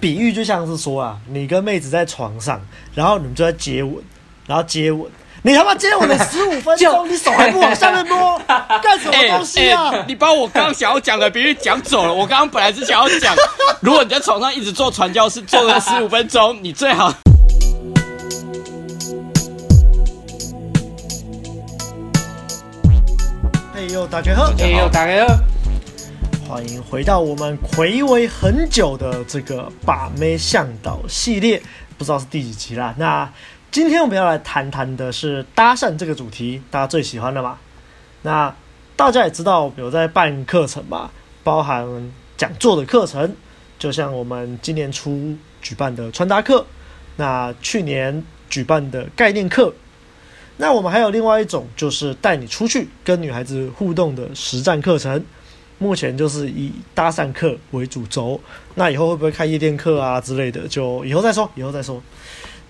比喻就像是说啊，你跟妹子在床上，然后你们就在接吻，然后接吻。你他妈接吻了十五分钟，你手还不往下面摸，干什么东西啊？欸欸、你把我刚刚想要讲的比喻讲走了。我刚刚本来是想要讲，如果你在床上一直做传教士，做了十五分钟，你最好。哎呦，大家好！哎呦，大家好！欢迎回到我们睽违很久的这个把妹向导系列，不知道是第几集啦。那今天我们要来谈谈的是搭讪这个主题，大家最喜欢的嘛？那大家也知道有在办课程嘛，包含讲座的课程，就像我们今年初举办的穿搭课，那去年举办的概念课，那我们还有另外一种，就是带你出去跟女孩子互动的实战课程，目前就是以搭讪课为主轴，那以后会不会开夜店课啊之类的，就以后再说，以后再说。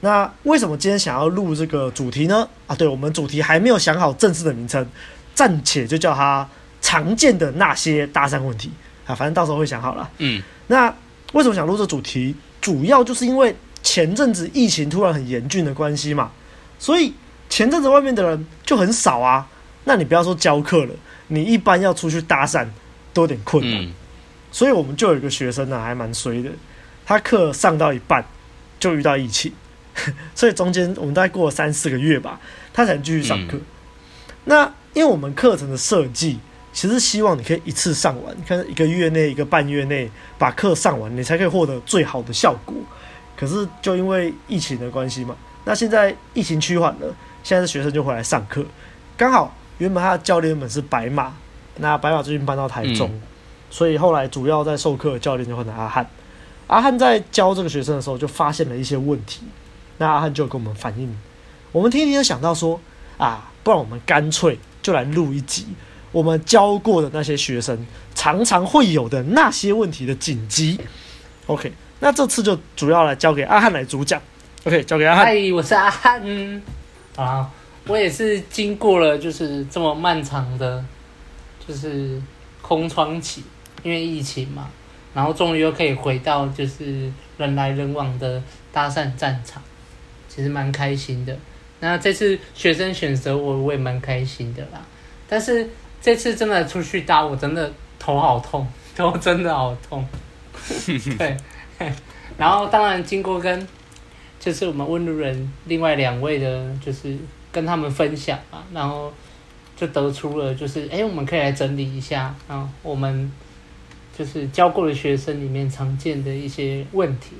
那为什么今天想要录这个主题呢？啊，对，我们主题还没有想好正式的名称，暂且就叫它常见的那些搭讪问题啊，反正到时候会想好了。嗯，那为什么想录这主题？主要就是因为前阵子疫情突然很严峻的关系嘛，所以前阵子外面的人就很少啊。那你不要说教课了，你一般要出去搭讪都有点困难。嗯，所以我们就有一个学生呢，还蛮衰的，他课上到一半就遇到疫情。所以中间我们大概过了三四个月吧，他才能继续上课。嗯、那因为我们课程的设计，其实希望你可以一次上完，看一个月内、一个半月内把课上完，你才可以获得最好的效果。可是就因为疫情的关系嘛，那现在疫情趋缓了，现在的学生就回来上课。刚好原本他的教练们是白马，那白马最近搬到台中，嗯、所以后来主要在授课的教练就换成阿汉。阿汉在教这个学生的时候，就发现了一些问题。那阿汉就跟我们反映，我们天天都想到说啊，不然我们干脆就来录一集我们教过的那些学生常常会有的那些问题的紧急。OK，那这次就主要来交给阿汉来主讲。OK，交给阿汉。嗨，我是阿汉。啊，我也是经过了就是这么漫长的，就是空窗期，因为疫情嘛，然后终于又可以回到就是人来人往的搭讪战场。其实蛮开心的，那这次学生选择我，我也蛮开心的啦。但是这次真的出去搭，我真的头好痛，头真的好痛。对，然后当然经过跟就是我们温路人另外两位的，就是跟他们分享嘛，然后就得出了就是，哎，我们可以来整理一下啊，我们就是教过的学生里面常见的一些问题。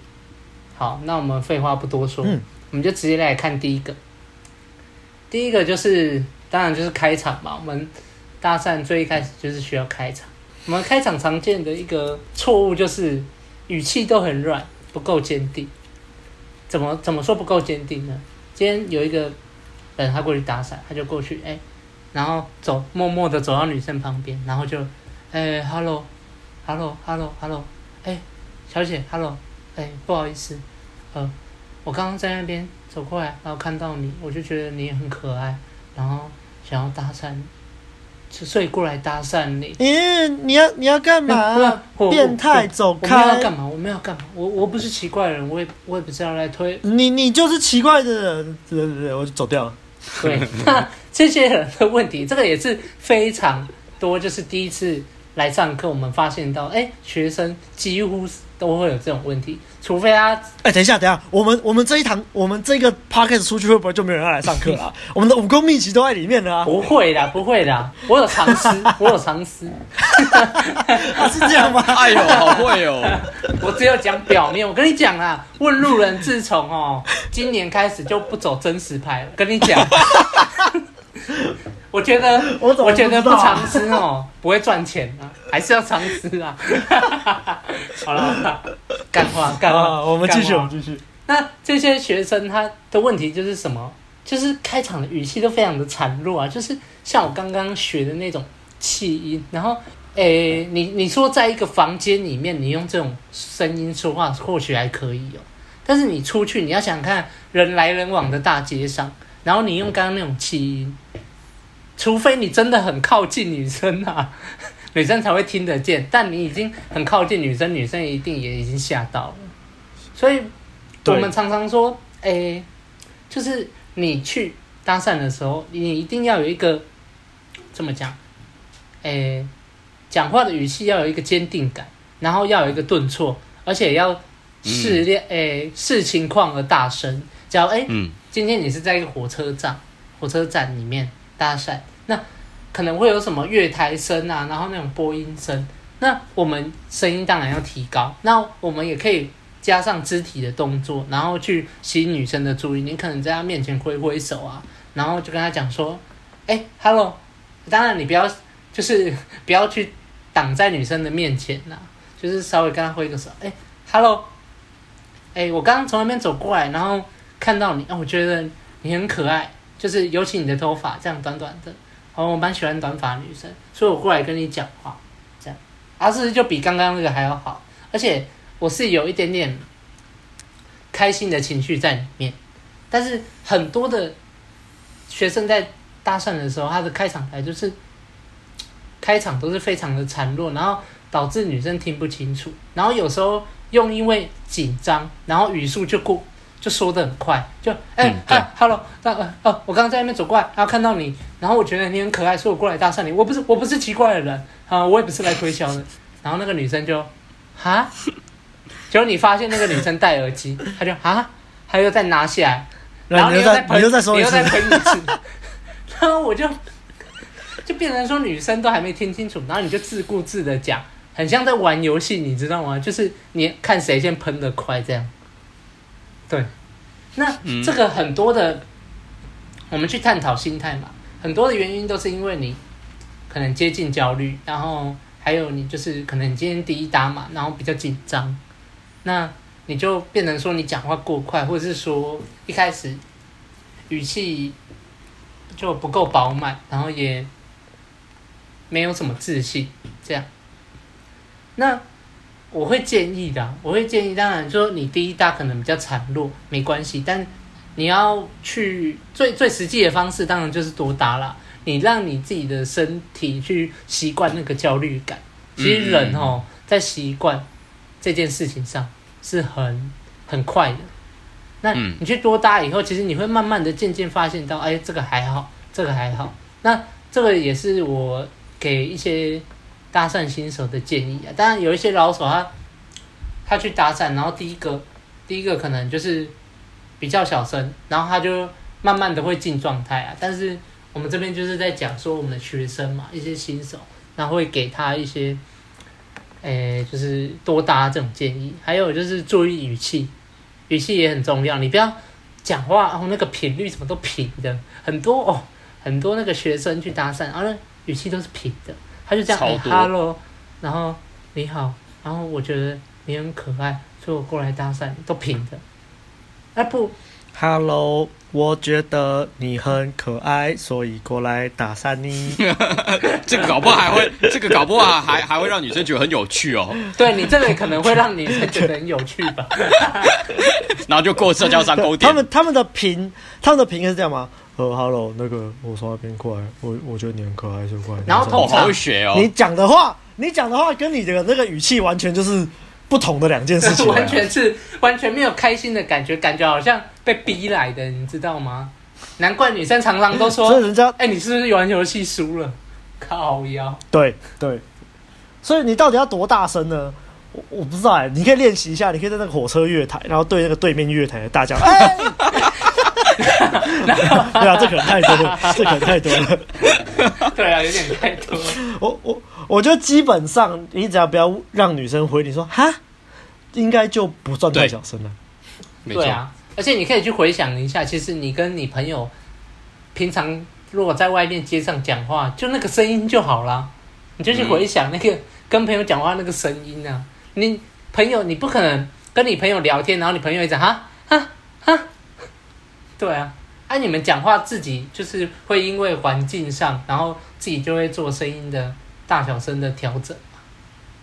好，那我们废话不多说。嗯我们就直接来看第一个，第一个就是当然就是开场嘛。我们搭讪最一开始就是需要开场。我们开场常见的一个错误就是语气都很软，不够坚定。怎么怎么说不够坚定呢？今天有一个人他过去搭讪，他就过去哎，然后走默默的走到女生旁边，然后就哎，hello，hello，hello，hello，哎，小姐，hello，哎，不好意思，呃。我刚刚在那边走过来，然后看到你，我就觉得你很可爱，然后想要搭讪，所以过来搭讪你。咦，你要你要干嘛？变态，走开！我没有要干嘛？我没有要干嘛？我我不是奇怪的人，我也我也不是要来推。你你就是奇怪的人，对对对，我就走掉了。对，那 这些人的问题，这个也是非常多，就是第一次来上课，我们发现到，哎，学生几乎都会有这种问题。除非他，哎、欸，等一下，等一下，我们我们这一堂，我们这个 podcast 出去会不会就没有人要来上课啊？我们的武功秘籍都在里面了啊！不会的，不会的，我有藏私，我有藏私，是这样吗？哎呦，好会哦！我只有讲表面，我跟你讲啊，问路人自从哦今年开始就不走真实牌了，跟你讲。我觉得，我，我觉得不常吃哦，不会赚钱啊，还是要常吃啊。好了，干话，干话，我们继续，我们继续。那这些学生他的问题就是什么？就是开场的语气都非常的孱弱啊，就是像我刚刚学的那种气音。然后，诶、欸，你你说在一个房间里面，你用这种声音说话，或许还可以哦。但是你出去，你要想看人来人往的大街上。然后你用刚刚那种气音，除非你真的很靠近女生啊，女生才会听得见。但你已经很靠近女生，女生一定也已经吓到了。所以我们常常说，哎、欸，就是你去搭讪的时候，你一定要有一个这么讲，哎、欸，讲话的语气要有一个坚定感，然后要有一个顿挫，而且要视量，哎、欸，视情况而大声。假如哎，欸嗯、今天你是在一个火车站，火车站里面搭讪，那可能会有什么月台声啊，然后那种播音声，那我们声音当然要提高，那我们也可以加上肢体的动作，然后去吸引女生的注意。你可能在她面前挥挥手啊，然后就跟她讲说：“哎、欸，hello。”当然你不要就是不要去挡在女生的面前呐，就是稍微跟她挥个手：“哎、欸，hello。”哎，我刚刚从那边走过来，然后。看到你，啊，我觉得你很可爱，就是尤其你的头发这样短短的，哦，我蛮喜欢短发女生，所以我过来跟你讲话，这样，啊，是不是就比刚刚那个还要好？而且我是有一点点开心的情绪在里面，但是很多的学生在搭讪的时候，他的开场白就是开场都是非常的孱弱，然后导致女生听不清楚，然后有时候又因为紧张，然后语速就过。就说的很快，就哎、，Hello，那呃哦，我刚刚在那边走过来，然后看到你，然后我觉得你很可爱，所以我过来搭讪你。我不是我不是奇怪的人啊，我也不是来推销的。然后那个女生就哈，结果你发现那个女生戴耳机，她就哈，她又再拿下来，然后你又再喷，你又再说一次，然后我就就变成说女生都还没听清楚，然后你就自顾自的讲，很像在玩游戏，你知道吗？就是你看谁先喷的快这样。对，那这个很多的，嗯、我们去探讨心态嘛，很多的原因都是因为你可能接近焦虑，然后还有你就是可能你今天第一搭嘛，然后比较紧张，那你就变成说你讲话过快，或者是说一开始语气就不够饱满，然后也没有什么自信，这样，那。我会建议的，我会建议，当然说你第一搭可能比较孱弱，没关系，但你要去最最实际的方式，当然就是多搭啦。你让你自己的身体去习惯那个焦虑感。其实人哦，在习惯这件事情上是很很快的。那你去多搭以后，其实你会慢慢的渐渐发现到，哎，这个还好，这个还好。那这个也是我给一些。搭讪新手的建议啊，当然有一些老手他他去搭讪，然后第一个第一个可能就是比较小声，然后他就慢慢的会进状态啊。但是我们这边就是在讲说我们的学生嘛，一些新手，然后会给他一些，诶、就是多搭这种建议。还有就是注意语气，语气也很重要，你不要讲话然后那个频率什么都平的，很多哦，很多那个学生去搭讪，然后语气都是平的。他就这样，哎，Hello，然后你好，然后我觉得你很可爱，所以我过来搭讪，都平的。哎不，Hello，我觉得你很可爱，所以过来搭讪你。这个搞不好还会，这个搞不好还还会让女生觉得很有趣哦。对，你这个可能会让女生觉得很有趣吧。然后就过社交上勾点。他们他们的平，他们的评是这样吗？呃，Hello，那个我从那边过来，我我觉得你很可爱，就过来。然后通常学哦，你讲的话，你讲的话跟你的那个语气完全就是不同的两件事情，完全是完全没有开心的感觉，感觉好像被逼来的，你知道吗？难怪女生常常都说，所以人家哎、欸，你是不是玩游戏输了？靠腰。对对，所以你到底要多大声呢？我我不知道哎、欸，你可以练习一下，你可以在那个火车月台，然后对那个对面月台的大家。欸 对啊，这可能太多了，这可能太多了。对啊，有点太多了。我我我觉得基本上，你只要不要让女生回你说哈，应该就不算太小声了。对啊，而且你可以去回想一下，其实你跟你朋友平常如果在外面街上讲话，就那个声音就好了。你就去回想那个跟朋友讲话那个声音啊。你朋友，你不可能跟你朋友聊天，然后你朋友一直哈哈哈。对啊，哎、啊，你们讲话自己就是会因为环境上，然后自己就会做声音的大小声的调整。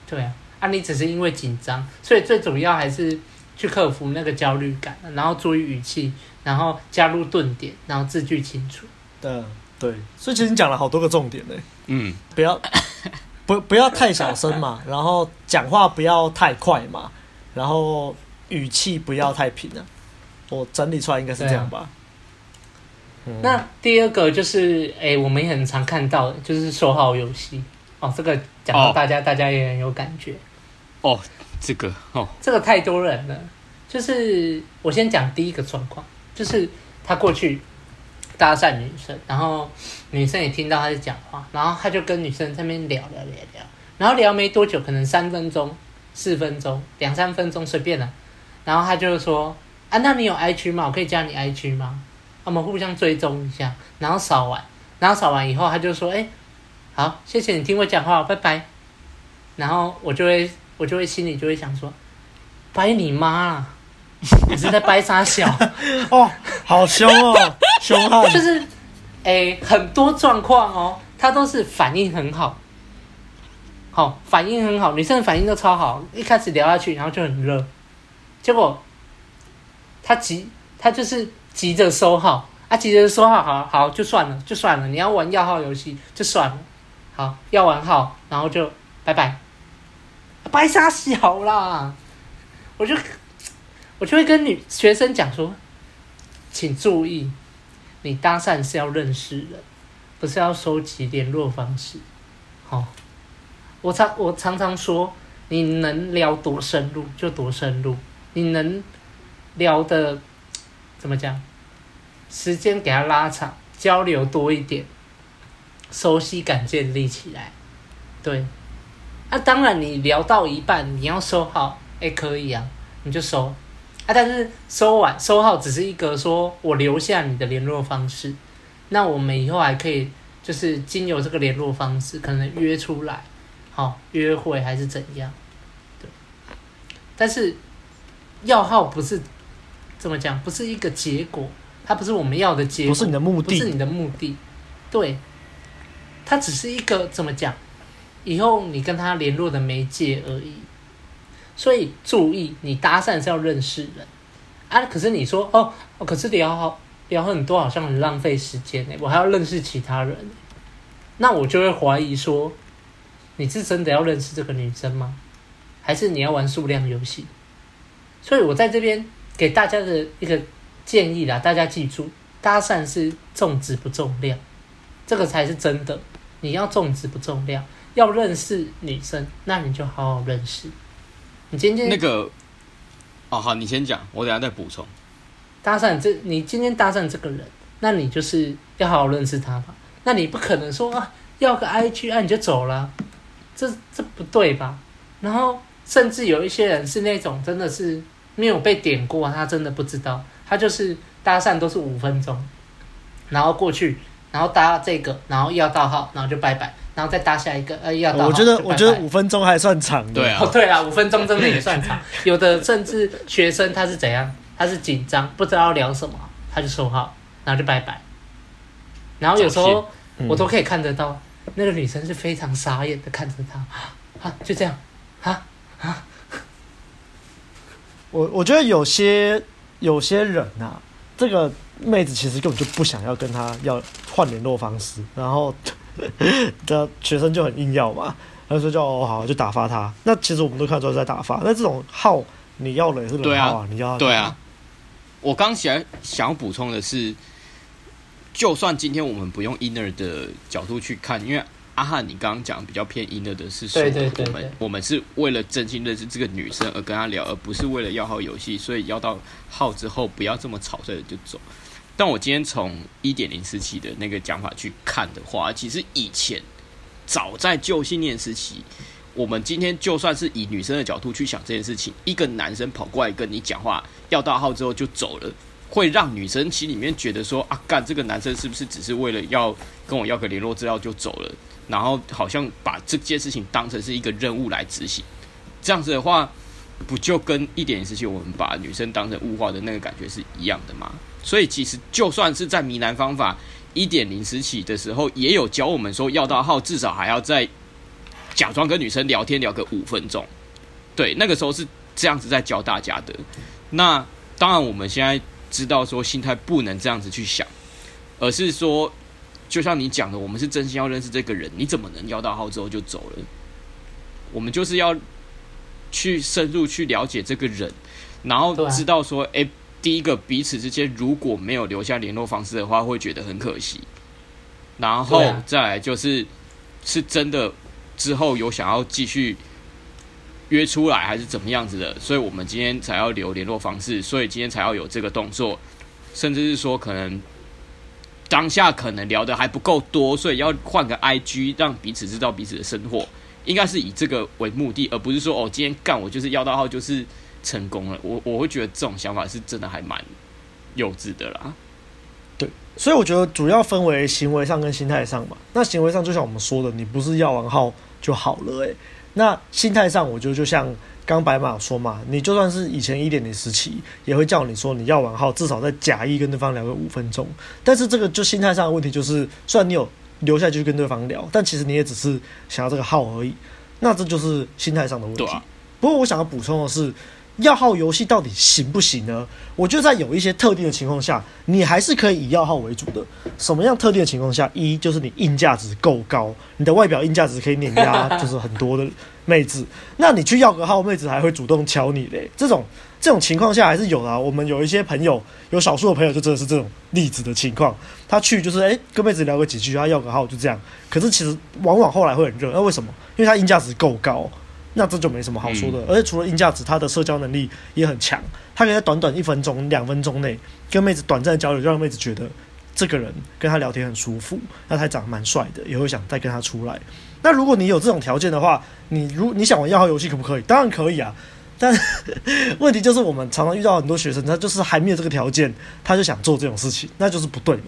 对啊，啊，你只是因为紧张，所以最主要还是去克服那个焦虑感，然后注意语气，然后加入顿点，然后字句清楚。对对，所以其实你讲了好多个重点呢。嗯，不要 不不要太小声嘛，然后讲话不要太快嘛，然后语气不要太平啊。我整理出来应该是这样吧。嗯、那第二个就是，哎、欸，我们也很常看到的，就是收号游戏。哦，这个讲到大家，哦、大家也很有感觉。哦，这个哦，这个太多人了。就是我先讲第一个状况，就是他过去搭讪女生，然后女生也听到他在讲话，然后他就跟女生在那边聊聊聊聊，然后聊没多久，可能三分钟、四分钟、两三分钟随便了，然后他就说：“啊，那你有 IG 吗？我可以加你 IG 吗？我们互相追踪一下。”然后扫完，然后扫完以后，他就说：“哎，好，谢谢你听我讲话，拜拜。”然后我就会，我就会心里就会想说：“拜你妈啊！”你是在掰啥小 哦，好凶哦，凶悍。就是，哎、欸，很多状况哦，他都是反应很好，好、哦，反应很好，女生的反应都超好。一开始聊下去，然后就很热，结果他急，他就是急着收号，啊，急着收号，好好就算了，就算了。你要玩要号游戏就算了，好，要玩号，然后就拜拜，白沙小啦，我就。我就会跟女学生讲说，请注意，你搭讪是要认识人，不是要收集联络方式。好、哦，我常我常常说，你能聊多深入就多深入，你能聊的怎么讲？时间给他拉长，交流多一点，熟悉感建立起来。对，那、当然你聊到一半，你要收号，哎，可以啊，你就收。啊！但是收完收号只是一个说，我留下你的联络方式，那我们以后还可以就是经由这个联络方式，可能约出来，好、约会还是怎样？对。但是要号不是怎么讲，不是一个结果，它不是我们要的结果，不是你的目的，不是你的目的，对。它只是一个怎么讲，以后你跟他联络的媒介而已。所以注意，你搭讪是要认识人啊。可是你说哦，可是聊好聊很多，好像很浪费时间呢。我还要认识其他人，那我就会怀疑说，你是真的要认识这个女生吗？还是你要玩数量游戏？所以我在这边给大家的一个建议啦，大家记住，搭讪是重质不重量，这个才是真的。你要重质不重量，要认识女生，那你就好好认识。你今天那个哦，好，你先讲，我等下再补充。搭讪这，你今天搭讪这个人，那你就是要好好认识他吧。那你不可能说啊，要个 IG 啊你就走了，这这不对吧？然后甚至有一些人是那种真的是没有被点过，他真的不知道，他就是搭讪都是五分钟，然后过去，然后搭这个，然后要到号，然后就拜拜。然后再搭下一个，呃，要到。我觉得，我觉得五分钟还算长的。对啊，哦，对啊，五分钟真的也算长。有的甚至学生他是怎样？他是紧张，不知道聊什么，他就收号，然后就拜拜。然后有时候我都可以看得到，那个女生是非常傻眼的看着他，啊，就这样，啊啊。我我觉得有些有些人啊，这个妹子其实根本就不想要跟他要换联络方式，然后。这学生就很硬要嘛，他说叫哦好就打发他。那其实我们都看出来在打发。那这种号你要了也是冷号啊，你要对啊。我刚想想要补充的是，就算今天我们不用 inner 的角度去看，因为阿汉你刚刚讲比较偏 inner 的是说，我们我们是为了真心认识这个女生而跟她聊，而不是为了要号游戏，所以要到号之后不要这么草率的就走。但我今天从一点零时期的那个讲法去看的话，其实以前早在旧信念时期，我们今天就算是以女生的角度去想这件事情，一个男生跑过来跟你讲话，要到号之后就走了，会让女生心里面觉得说啊，干这个男生是不是只是为了要跟我要个联络资料就走了，然后好像把这件事情当成是一个任务来执行，这样子的话，不就跟一点零时期我们把女生当成物化的那个感觉是一样的吗？所以其实就算是在谜男方法一点零时起的时候，也有教我们说要到号至少还要再假装跟女生聊天聊个五分钟。对，那个时候是这样子在教大家的。那当然我们现在知道说心态不能这样子去想，而是说就像你讲的，我们是真心要认识这个人，你怎么能要到号之后就走了？我们就是要去深入去了解这个人。然后知道说，哎、欸，第一个彼此之间如果没有留下联络方式的话，会觉得很可惜。然后再来就是，是真的之后有想要继续约出来，还是怎么样子的，所以我们今天才要留联络方式，所以今天才要有这个动作，甚至是说可能。当下可能聊的还不够多，所以要换个 IG，让彼此知道彼此的生活，应该是以这个为目的，而不是说哦，今天干我就是要到号就是成功了。我我会觉得这种想法是真的还蛮幼稚的啦。对，所以我觉得主要分为行为上跟心态上嘛。那行为上就像我们说的，你不是要完号就好了诶。那心态上，我觉得就像。刚白马说嘛，你就算是以前一点零时期，也会叫你说你要完号，至少在假意跟对方聊个五分钟。但是这个就心态上的问题，就是虽然你有留下去跟对方聊，但其实你也只是想要这个号而已。那这就是心态上的问题。啊、不过我想要补充的是。要号游戏到底行不行呢？我觉得在有一些特定的情况下，你还是可以以要号为主的。什么样特定的情况下？一就是你硬价值够高，你的外表硬价值可以碾压，就是很多的妹子。那你去要个号，妹子还会主动敲你嘞。这种这种情况下还是有的啊。我们有一些朋友，有少数的朋友就真的是这种例子的情况。他去就是诶、欸，跟妹子聊个几句，他要个号就这样。可是其实往往后来会很热，那为什么？因为他硬价值够高。那这就没什么好说的，而且除了硬价值，他的社交能力也很强。他可以在短短一分钟、两分钟内跟妹子短暂交流，就让妹子觉得这个人跟他聊天很舒服，那他长得蛮帅的，也会想再跟他出来。那如果你有这种条件的话，你如你想玩要号游戏可不可以？当然可以啊，但 问题就是我们常常遇到很多学生，他就是还没有这个条件，他就想做这种事情，那就是不对嘛。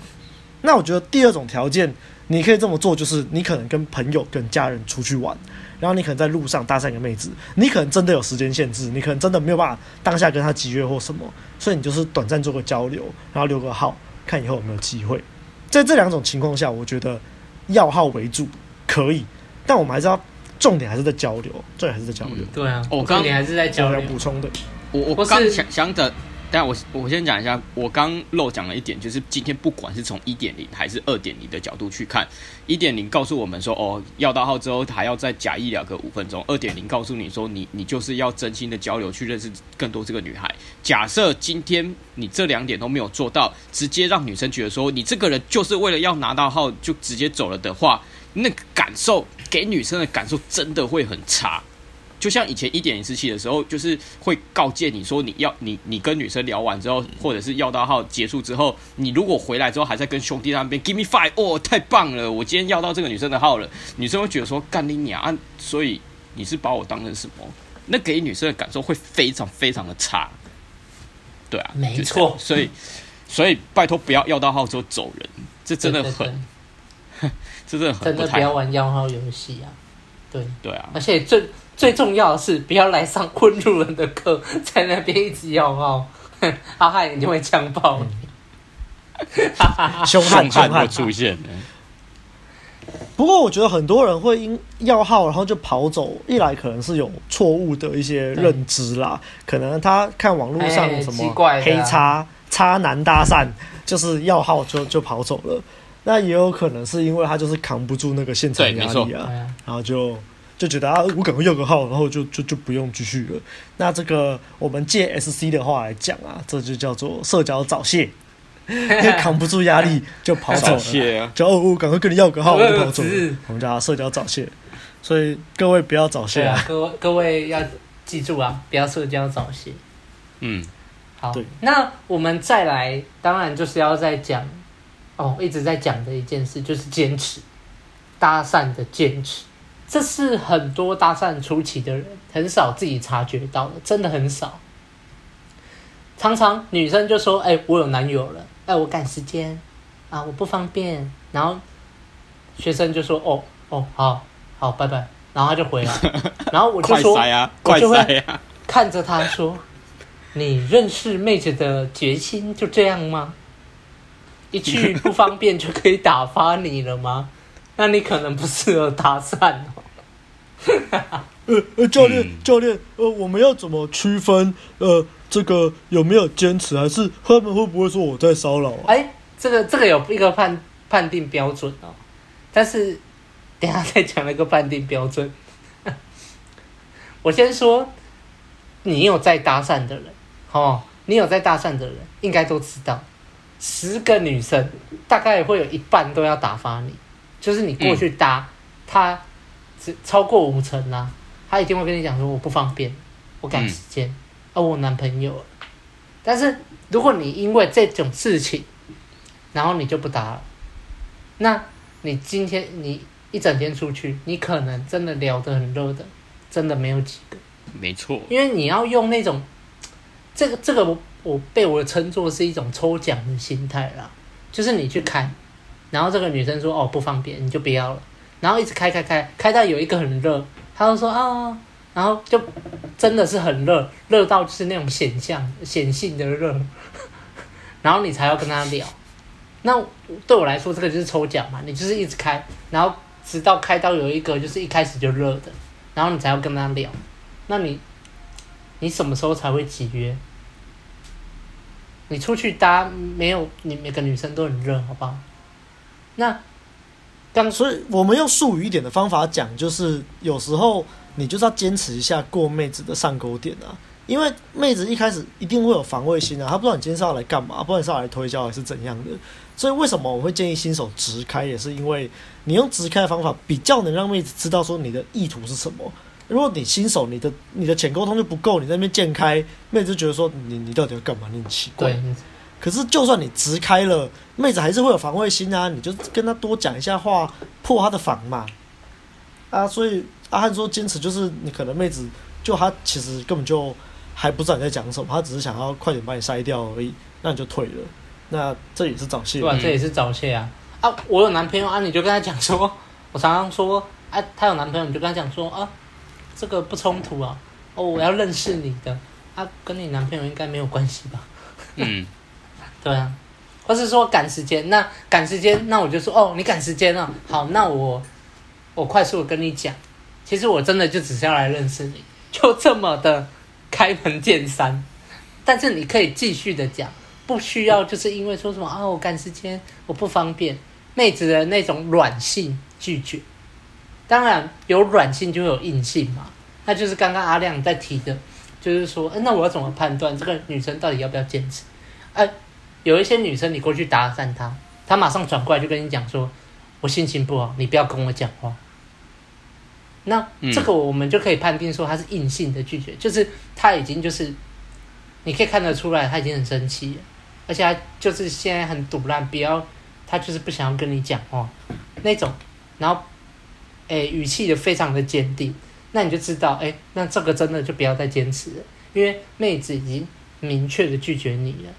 那我觉得第二种条件你可以这么做，就是你可能跟朋友、跟家人出去玩。然后你可能在路上搭讪一个妹子，你可能真的有时间限制，你可能真的没有办法当下跟她集约或什么，所以你就是短暂做个交流，然后留个号，看以后有没有机会。在这两种情况下，我觉得要号为主可以，但我们还是要重点还是在交流，重点还是在交流。嗯、对啊，我刚点还是在交流。补充的，我我刚想想的。但我我先讲一下，我刚漏讲了一点，就是今天不管是从一点零还是二点零的角度去看，一点零告诉我们说，哦，要到号之后还要再假意聊个五分钟；二点零告诉你说你，你就是要真心的交流，去认识更多这个女孩。假设今天你这两点都没有做到，直接让女生觉得说你这个人就是为了要拿到号就直接走了的话，那个感受给女生的感受真的会很差。就像以前一点零时期的时候，就是会告诫你说，你要你你跟女生聊完之后，或者是要到号结束之后，你如果回来之后还在跟兄弟那边 give me five，哦，太棒了，我今天要到这个女生的号了，女生会觉得说干你娘啊，所以你是把我当成什么？那给女生的感受会非常非常的差。对啊，没错，所以所以拜托不要要到号之后走人，这真的很，这真的很真的不要玩要号游戏啊，对。对啊，而且最。最重要的是，不要来上混路人的课，在那边一直要号，阿汉你就会呛爆。你，凶悍凶悍。出现。不过我觉得很多人会因要号然后就跑走，一来可能是有错误的一些认知啦，可能他看网络上什么黑叉叉男搭讪，就是要号就就跑走了。那也有可能是因为他就是扛不住那个现场压力啊，然后就。就觉得啊，我赶快要个号，然后就就就不用继续了。那这个我们借 SC 的话来讲啊，这就叫做社交早泄，因为扛不住压力就跑走了，啊、就哦，我赶快跟你要个号，我就跑走了。我们叫社交早泄，所以各位不要早泄啊，各位各位要记住啊，不要社交早泄。嗯，好，那我们再来，当然就是要再讲哦，一直在讲的一件事就是坚持搭讪的坚持。这是很多搭讪初期的人很少自己察觉到的，真的很少。常常女生就说：“哎、欸，我有男友了，哎、欸，我赶时间啊，我不方便。”然后学生就说：“哦，哦，好，好，拜拜。”然后他就回来，然后我就说：“我就会看着他说，你认识妹子的决心就这样吗？一去不方便就可以打发你了吗？那你可能不适合搭讪哦。”呃呃，教练教练，呃，我们要怎么区分呃这个有没有坚持，还是他们会不会说我在骚扰啊？哎，这个这个有一个判判定标准哦，但是等下再讲那个判定标准。我先说，你有在搭讪的人，哦，你有在搭讪的人应该都知道，十个女生大概会有一半都要打发你，就是你过去搭，她、嗯、只超过五成啦，他一定会跟你讲说我不方便，我赶时间，啊、我男朋友。但是如果你因为这种事情，然后你就不搭了，那你今天你一整天出去，你可能真的聊得很热的，真的没有几个。没错，因为你要用那种，这个这个我被我称作是一种抽奖的心态啦，就是你去开，然后这个女生说哦不方便，你就不要了，然后一直开开开开到有一个很热，她就说啊、哦，然后就真的是很热，热到就是那种显象显性的热，然后你才要跟他聊，那对我来说这个就是抽奖嘛，你就是一直开，然后直到开到有一个就是一开始就热的，然后你才要跟他聊。那你，你什么时候才会解约？你出去搭没有？你每个女生都很热，好不好？那刚所以我们用术语一点的方法讲，就是有时候你就是要坚持一下过妹子的上钩点啊，因为妹子一开始一定会有防卫心啊，她不知道你今天是要来干嘛，不知道你是要来推销还是怎样的。所以为什么我会建议新手直开，也是因为你用直开的方法比较能让妹子知道说你的意图是什么。如果你新手，你的你的浅沟通就不够，你在那边渐开，妹子就觉得说你你到底要干嘛？你很奇怪。可是就算你直开了，妹子还是会有防卫心啊。你就跟她多讲一下话，破她的防嘛。啊，所以阿汉说坚持就是你可能妹子就她其实根本就还不知道你在讲什么，她只是想要快点把你筛掉而已，那你就退了。那这也是早泄。对啊，这也是早泄啊。啊，我有男朋友啊，你就跟他讲说，我常常说，啊，他有男朋友，你就跟他讲说啊。这个不冲突啊！哦，我要认识你的，啊，跟你男朋友应该没有关系吧？嗯，对啊，或是说赶时间，那赶时间，那我就说哦，你赶时间啊，好，那我我快速的跟你讲，其实我真的就只是要来认识你，就这么的开门见山。但是你可以继续的讲，不需要就是因为说什么啊，我赶时间，我不方便，妹子的那种软性拒绝。当然有软性就会有硬性嘛，那就是刚刚阿亮在提的，就是说，欸、那我要怎么判断这个女生到底要不要坚持？哎、欸，有一些女生你过去搭讪她，她马上转过来就跟你讲说，我心情不好，你不要跟我讲话。那这个我们就可以判定说她是硬性的拒绝，就是她已经就是，你可以看得出来她已经很生气了，而且她就是现在很赌烂，不要，她就是不想要跟你讲话那种，然后。诶，语气的非常的坚定，那你就知道，诶，那这个真的就不要再坚持了，因为妹子已经明确的拒绝你了，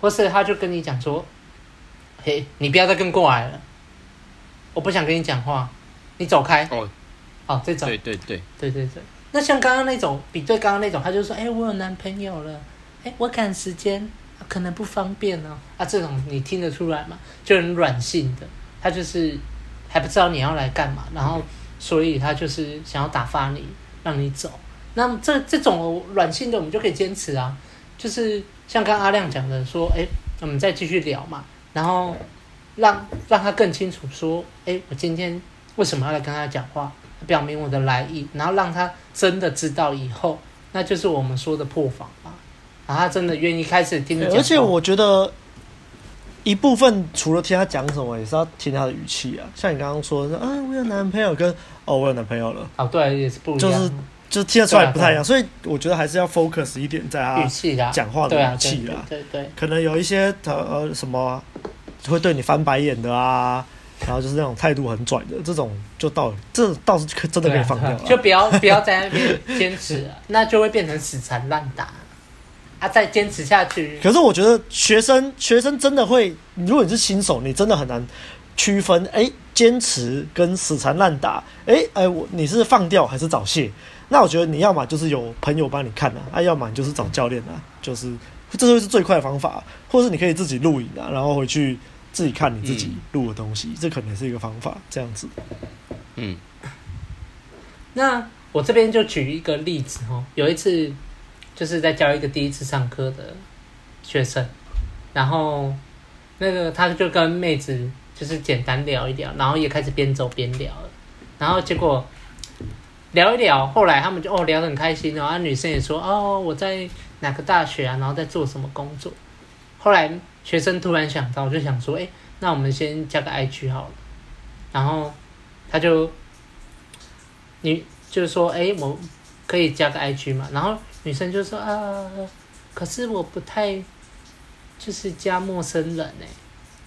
或是他就跟你讲说，嘿，你不要再跟过来了，我不想跟你讲话，你走开。哦，哦，这种。对对对对对对。那像刚刚那种，比对刚刚那种，他就说，诶，我有男朋友了，诶，我赶时间，可能不方便哦。啊，这种你听得出来吗？就很软性的，他就是。还不知道你要来干嘛，然后所以他就是想要打发你，让你走。那么这这种软性的我们就可以坚持啊，就是像刚阿亮讲的说，哎，我们再继续聊嘛，然后让让他更清楚说，哎，我今天为什么要来跟他讲话，表明我的来意，然后让他真的知道以后，那就是我们说的破防吧。然后他真的愿意开始听你讲。而且我觉得。一部分除了听他讲什么，也是要听他的语气啊。像你刚刚说的，啊，我有男朋友跟，跟哦，我有男朋友了。啊，对，也是不一样。就是，就是听得出来不太一样。所以我觉得还是要 focus 一点在他语气啦，讲话的语气啦。对对，可能有一些呃呃什么会对你翻白眼的啊，然后就是那种态度很拽的这种，就到这倒是可真的可以放掉了。就不要不要在那边坚持，那就会变成死缠烂打。他、啊、再坚持下去。可是我觉得学生学生真的会，如果你是新手，你真的很难区分，哎、欸，坚持跟死缠烂打，哎、欸、哎，我、欸、你是放掉还是早泄？那我觉得你要么就是有朋友帮你看啊，啊，要么你就是找教练啊，就是这就是最快的方法，或是你可以自己录影啊，然后回去自己看你自己录的东西，嗯、这可能是一个方法，这样子。嗯，那我这边就举一个例子哦，有一次。就是在教一个第一次上课的学生，然后那个他就跟妹子就是简单聊一聊，然后也开始边走边聊了，然后结果聊一聊，后来他们就哦聊得很开心，然后女生也说哦我在哪个大学啊，然后在做什么工作。后来学生突然想到，就想说，哎，那我们先加个 IG 好了。然后他就，你就是说，哎，我可以加个 IG 嘛？然后女生就说啊，可是我不太，就是加陌生人哎。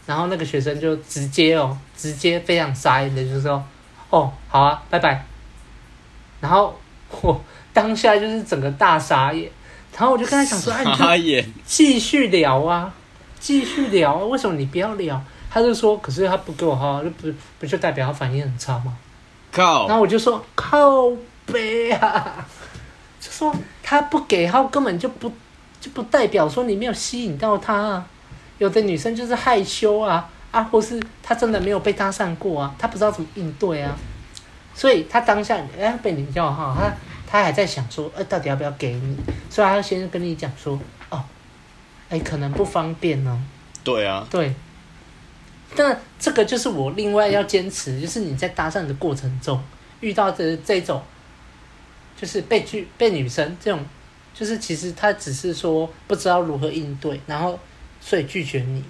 然后那个学生就直接哦，直接非常傻眼的就说，哦，好啊，拜拜。然后我当下就是整个大傻眼，然后我就跟他讲说：“哎，你继续聊啊，继续聊啊，为什么你不要聊？”他就说：“可是他不给我哈，就不不就代表他反应很差吗？”靠！然后我就说：“靠北啊！”就说他不给号，根本就不就不代表说你没有吸引到他啊。有的女生就是害羞啊啊，或是她真的没有被搭讪过啊，她不知道怎么应对啊。所以他当下哎被你叫哈，他他还在想说，哎到底要不要给你？所以他先跟你讲说，哦，哎可能不方便呢。对啊。对。但这个就是我另外要坚持，就是你在搭讪的过程中遇到的这种，就是被拒被女生这种，就是其实他只是说不知道如何应对，然后所以拒绝你，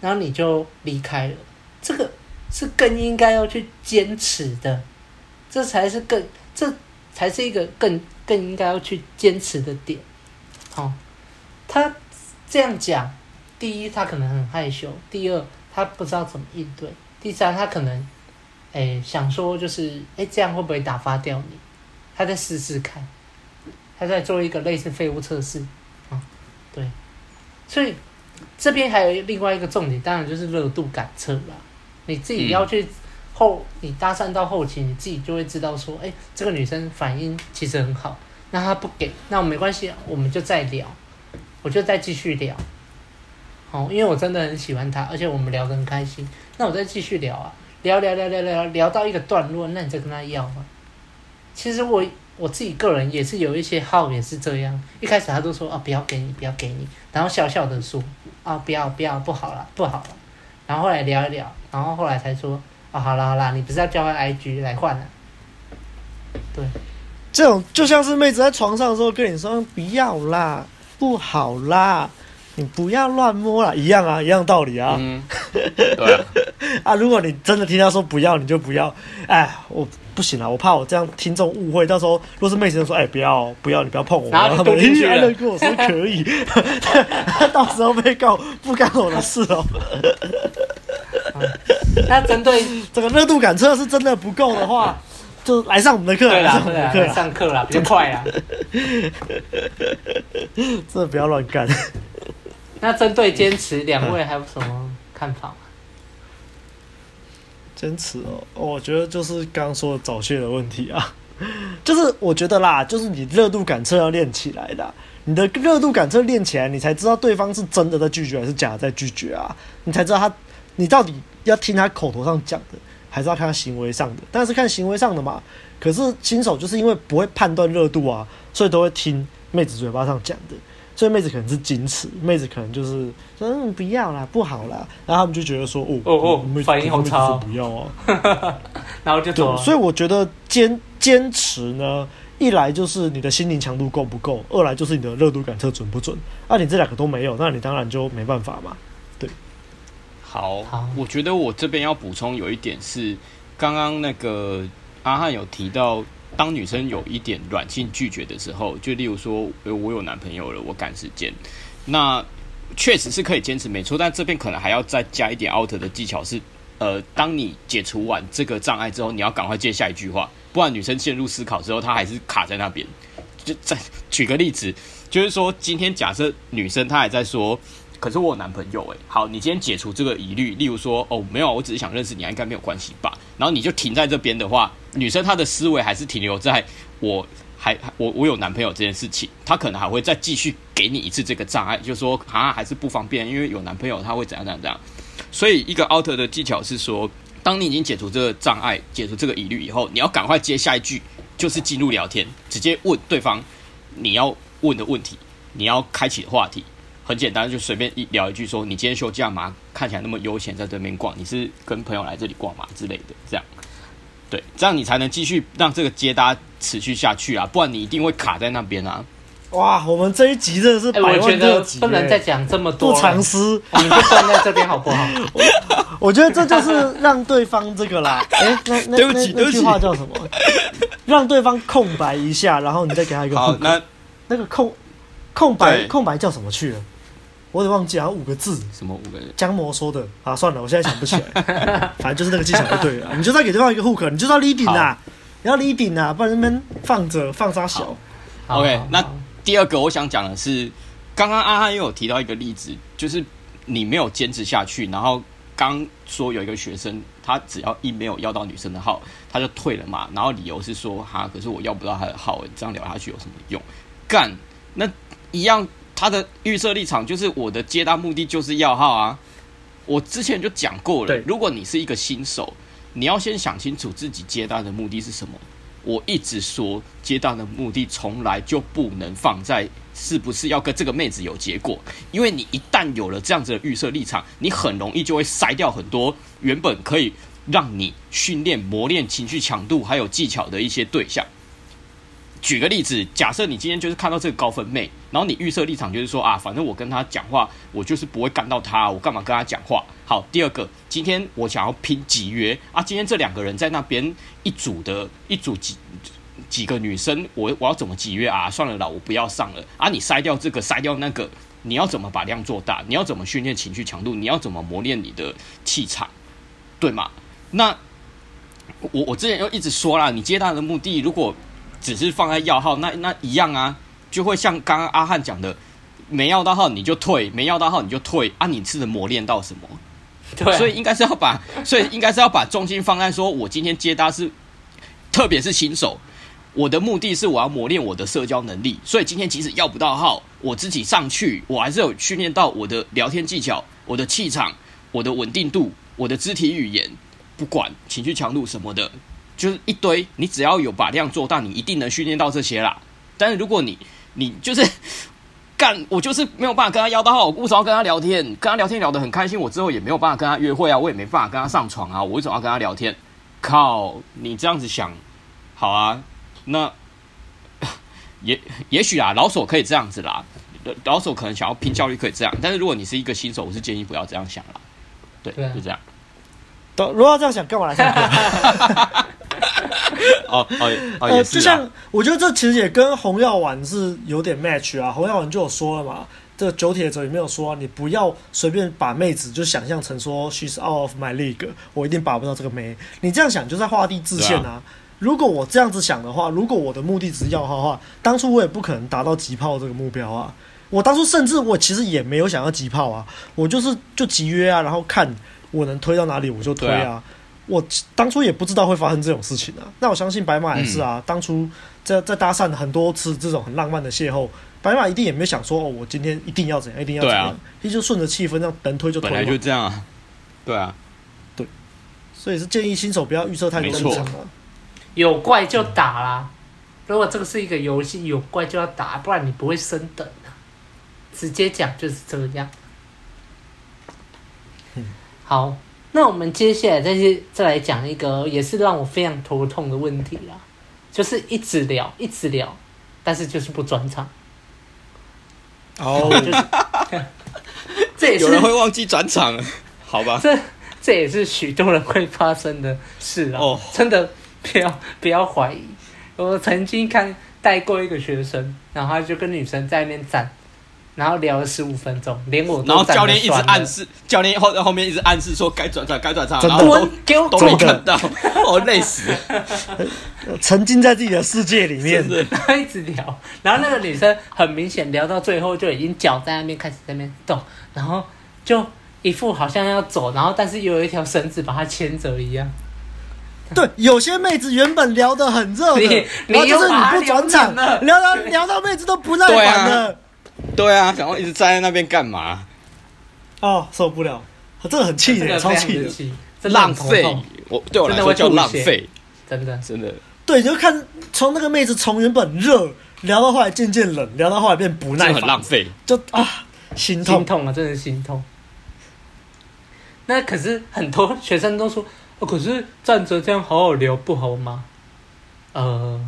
然后你就离开了。这个是更应该要去坚持的。这才是更，这才是一个更更应该要去坚持的点。哦，他这样讲，第一他可能很害羞，第二他不知道怎么应对，第三他可能，哎想说就是哎这样会不会打发掉你？他在试试看，他在做一个类似废物测试。啊、哦，对，所以这边还有另外一个重点，当然就是热度感测了，你自己要去。嗯后你搭讪到后期，你自己就会知道说，哎、欸，这个女生反应其实很好，那她不给，那我没关系，我们就再聊，我就再继续聊，好，因为我真的很喜欢她，而且我们聊得很开心，那我再继续聊啊，聊聊聊聊聊聊到一个段落，那你再跟她要嘛。其实我我自己个人也是有一些号也是这样，一开始他都说啊不要给你，不要给你，然后笑笑的说啊不要不要不好了不好了，然后后来聊一聊，然后后来才说。啊、好啦好啦，你不是要交换 IG 来换了？对，这种就像是妹子在床上的时候跟你说不要啦，不好啦，你不要乱摸啦，一样啊，一样道理啊。嗯，对啊。啊，如果你真的听他说不要，你就不要。哎，我不行了，我怕我这样听众误会，到时候若是妹子说哎不要不要，你不要碰我，然后他们依然跟我说可以，到时候被告不干我的事哦。那针对这个热度感测是真的不够的话，就来上我们的课。对啦，来上课啦，比较快啊。真的不要乱干。那针对坚持，两位还有什么看法吗？坚持哦，我觉得就是刚刚说的早泄的问题啊，就是我觉得啦，就是你热度感测要练起来的，你的热度感测练起来，你才知道对方是真的在拒绝还是假的在拒绝啊，你才知道他。你到底要听他口头上讲的，还是要看他行为上的？但是看行为上的嘛。可是新手就是因为不会判断热度啊，所以都会听妹子嘴巴上讲的。所以妹子可能是矜持，妹子可能就是说嗯不要啦，不好啦。然后他们就觉得说哦哦哦，妹反应好差，不要啊。然后就走。所以我觉得坚坚持呢，一来就是你的心灵强度够不够，二来就是你的热度感测准不准。啊，你这两个都没有，那你当然就没办法嘛。好，好，我觉得我这边要补充有一点是，刚刚那个阿汉有提到，当女生有一点软性拒绝的时候，就例如说，我有男朋友了，我赶时间，那确实是可以坚持没错，但这边可能还要再加一点 out 的技巧是，呃，当你解除完这个障碍之后，你要赶快接下一句话，不然女生陷入思考之后，她还是卡在那边。就再举个例子，就是说，今天假设女生她还在说。可是我有男朋友哎，好，你今天解除这个疑虑，例如说，哦，没有，我只是想认识你，应该没有关系吧？然后你就停在这边的话，女生她的思维还是停留在我还我我有男朋友这件事情，她可能还会再继续给你一次这个障碍，就说啊还是不方便，因为有男朋友他会怎样怎样怎样。所以一个 out 的技巧是说，当你已经解除这个障碍、解除这个疑虑以后，你要赶快接下一句，就是进入聊天，直接问对方你要问的问题，你要开启的话题。很简单，就随便一聊一句，说你今天休假吗？看起来那么悠闲，在这边逛，你是跟朋友来这里逛吗？之类的，这样，对，这样你才能继续让这个接搭持续下去啊，不然你一定会卡在那边啊。哇，我们这一集真的是百万特辑，不能再讲这么多，不藏私，你就站在这边好不好？我觉得这就是让对方这个啦。哎、欸，那那那那句话叫什么？让对方空白一下，然后你再给他一个。好，那那个空空白空白叫什么去了？我得忘记啊，五个字。什么五个字？江魔说的啊，算了，我现在想不起来。反正就是那个技巧就对了。你就再给对方一个 hook，你就要 leading 啊，你要 leading 啊，不然那边放着放沙小。OK，那。第二个我想讲的是，刚刚阿汉又有提到一个例子，就是你没有坚持下去，然后刚说有一个学生，他只要一没有要到女生的号，他就退了嘛，然后理由是说哈，可是我要不到他的号，这样聊下去有什么用？干，那一样，他的预设立场就是我的接单目的就是要号啊，我之前就讲过了，如果你是一个新手，你要先想清楚自己接单的目的是什么。我一直说，接单的目的从来就不能放在是不是要跟这个妹子有结果，因为你一旦有了这样子的预设立场，你很容易就会筛掉很多原本可以让你训练、磨练情绪强度还有技巧的一些对象。举个例子，假设你今天就是看到这个高分妹，然后你预设立场就是说啊，反正我跟她讲话，我就是不会干到她，我干嘛跟她讲话？好，第二个，今天我想要拼集约啊，今天这两个人在那边一组的一组几几个女生，我我要怎么集约啊？算了啦，我不要上了啊！你筛掉这个，筛掉那个，你要怎么把量做大？你要怎么训练情绪强度？你要怎么磨练你的气场？对吗？那我我之前又一直说啦，你接单的目的如果。只是放在要号，那那一样啊，就会像刚刚阿汉讲的，没要到号你就退，没要到号你就退啊，你是磨练到什么？对，所以应该是要把，所以应该是要把重心放在说，我今天接单是，特别是新手，我的目的是我要磨练我的社交能力，所以今天即使要不到号，我自己上去，我还是有训练到我的聊天技巧、我的气场、我的稳定度、我的肢体语言，不管情绪强度什么的。就是一堆，你只要有把量做大，你一定能训练到这些啦。但是如果你你就是 干，我就是没有办法跟他要到号，我为什么要跟他聊天？跟他聊天聊得很开心，我之后也没有办法跟他约会啊，我也没办法跟他上床啊，我为什么要跟他聊天？靠，你这样子想，好啊，那 也也许啊，老手可以这样子啦，老手可能想要拼效率可以这样，但是如果你是一个新手，我是建议不要这样想啦。对，就这样。都如果要这样想，干嘛来上课？哦哦哦，呃，就像我觉得这其实也跟红药丸是有点 match 啊。红药丸就有说了嘛，这个九铁者也没有说、啊，你不要随便把妹子就想象成说 she's out of my league，我一定把不到这个妹。你这样想就在画地自限啊，啊。如果我这样子想的话，如果我的目的只是要号的话，当初我也不可能达到急炮这个目标啊。我当初甚至我其实也没有想要急炮啊，我就是就集约啊，然后看我能推到哪里我就推啊。我当初也不知道会发生这种事情啊，那我相信白马也是啊。嗯、当初在在搭讪很多次这种很浪漫的邂逅，白马一定也没有想说哦，我今天一定要怎样，一定要怎样，他、啊、就顺着气氛这样能推就推。本来就这样啊，对啊，对，所以是建议新手不要预测太多立场啊。有怪就打啦，如果这个是一个游戏，有怪就要打，不然你不会升等啊。直接讲就是这样。嗯，好。那我们接下来再去再来讲一个，也是让我非常头痛的问题啦，就是一直聊一直聊，但是就是不转场。哦、oh. 就是，这也是有人会忘记转场，好吧？这这也是许多人会发生的事啊！Oh. 真的不要不要怀疑。我曾经看带过一个学生，然后他就跟女生在那边站。然后聊了十五分钟，连我然后教练一直暗示，教练后后面一直暗示说该转场该转场，真的。然后都给我都没看到，我 累死了，沉浸在自己的世界里面，然后一直聊，然后那个女生很明显聊到最后就已经脚在那边开始在那边动，然后就一副好像要走，然后但是又有一条绳子把她牵着一样。对，有些妹子原本聊得很热的，后就是你不转场，聊到聊到妹子都不耐烦了。对啊，想要一直站在那边干嘛？哦，受不了，真的很气人，超气的，浪费。我对我来说叫浪费，真的真的。对，就看从那个妹子从原本热聊到后来渐渐冷，聊到后来变不耐烦，很浪费，就啊心痛心痛啊，真的心痛。那可是很多学生都说，哦，可是站着这样好好聊不好吗？呃，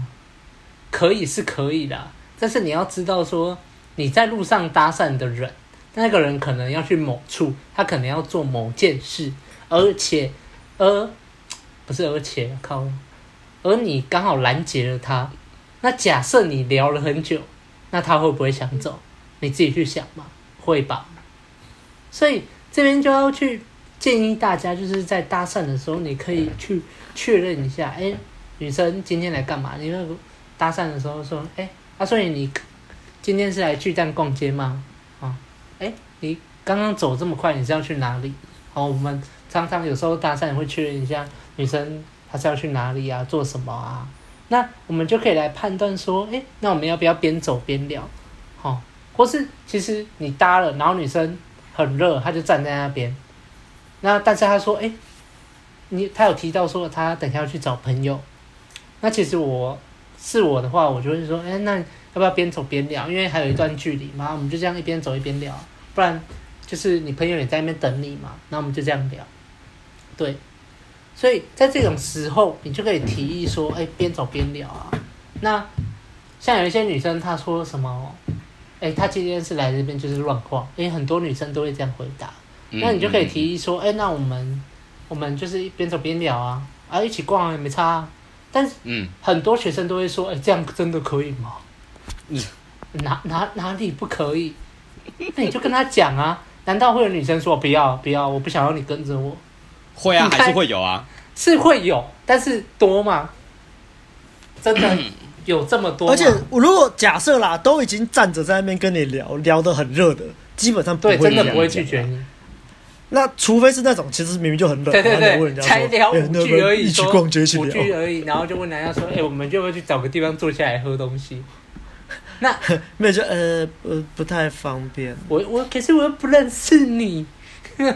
可以是可以的。但是你要知道说，你在路上搭讪的人，那个人可能要去某处，他可能要做某件事，而且，而不是而且靠，而你刚好拦截了他。那假设你聊了很久，那他会不会想走？你自己去想嘛，会吧？所以这边就要去建议大家，就是在搭讪的时候，你可以去确认一下，哎，女生今天来干嘛？你那个搭讪的时候说，哎，啊，所以你今天是来巨蛋逛街吗？啊，哎，你刚刚走这么快，你是要去哪里？好，我们常常有时候搭讪会确认一下，女生她是要去哪里啊？做什么啊？那我们就可以来判断说，哎，那我们要不要边走边聊？好、哦，或是其实你搭了，然后女生很热，她就站在那边。那但是她说，哎，你她有提到说她等下要去找朋友。那其实我是我的话，我就会说，哎，那要不要边走边聊？因为还有一段距离嘛，我们就这样一边走一边聊。不然就是你朋友也在那边等你嘛，那我们就这样聊。对。所以在这种时候，你就可以提议说：“哎，边走边聊啊。”那像有一些女生，她说什么：“哎，她今天是来这边就是乱逛。”因为很多女生都会这样回答。那你就可以提议说：“哎，那我们我们就是边走边聊啊，啊，一起逛也没差啊。”但是，嗯，很多学生都会说：“哎，这样真的可以吗？”嗯，哪哪哪里不可以？那你就跟他讲啊。难道会有女生说：“不要不要，我不想要你跟着我？”会啊，还是会有啊，是会有，但是多吗？真的 有这么多？而且我如果假设啦，都已经站着在那边跟你聊聊得很热的，基本上不会对，真的不会拒绝你。那除非是那种其实明明就很冷，对对对，才聊五句而已，一起逛街，五句而已，然后就问人家说：“哎、欸，我们就会去找个地方坐下来喝东西。”那 没有就呃呃不太方便。我我可是我又不认识你。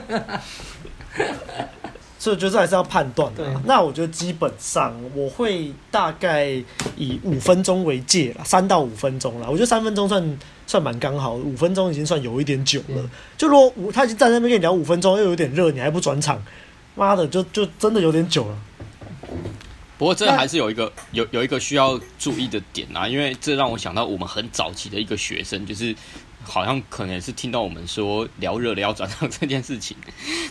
所以就是还是要判断的。那我觉得基本上我会大概以五分钟为界了，三到五分钟了。我觉得三分钟算算蛮刚好，五分钟已经算有一点久了。就如果他已经站在那边跟你聊五分钟，又有点热，你还不转场，妈的，就就真的有点久了。不过这还是有一个有有一个需要注意的点啊，因为这让我想到我们很早期的一个学生，就是。好像可能也是听到我们说聊热了要转场这件事情，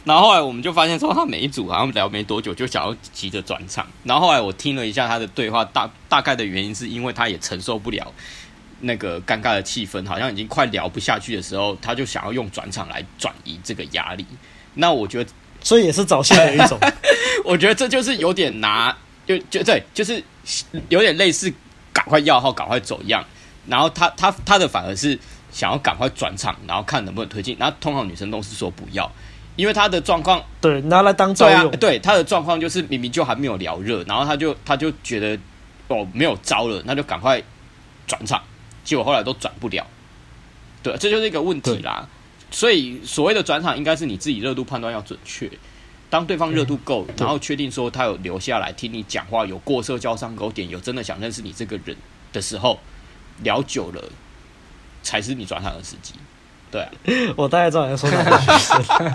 然后后来我们就发现说他每一组好像聊没多久就想要急着转场，然后后来我听了一下他的对话，大大概的原因是因为他也承受不了那个尴尬的气氛，好像已经快聊不下去的时候，他就想要用转场来转移这个压力。那我觉得，所以也是早泄的一种。我觉得这就是有点拿，就就对，就是有点类似赶快要号赶快走一样。然后他他他的反而是。想要赶快转场，然后看能不能推进。然后通常女生都是说不要，因为他的状况对拿来当招用。对啊，对她的状况就是明明就还没有聊热，然后他就他就觉得哦没有招了，那就赶快转场。结果后来都转不了，对，这就是一个问题啦。所以所谓的转场，应该是你自己热度判断要准确。当对方热度够，然后确定说他有留下来听你讲话，有过社交上钩点，有真的想认识你这个人的时候，聊久了。才是你转场的时机，对啊，我大概知道你在说哪个学生，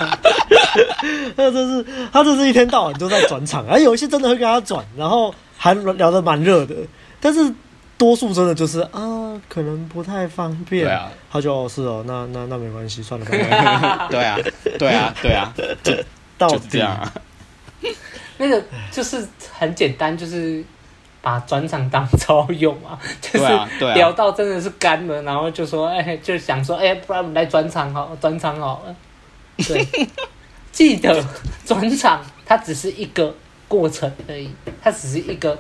他这是他这是一天到晚都在转场，而有一些真的会跟他转，然后还聊得蛮热的，但是多数真的就是啊，可能不太方便，对啊，他就是哦，那那那没关系，算了，拜拜，对啊，对啊，对啊，就到底这样啊，那个就是很简单，就是。把转场当 招用啊，就是聊到真的是干了，然后就说，哎，就想说，哎，不然我们来转场好，转场好了。对，记得转场，它只是一个过程而已，它只是一个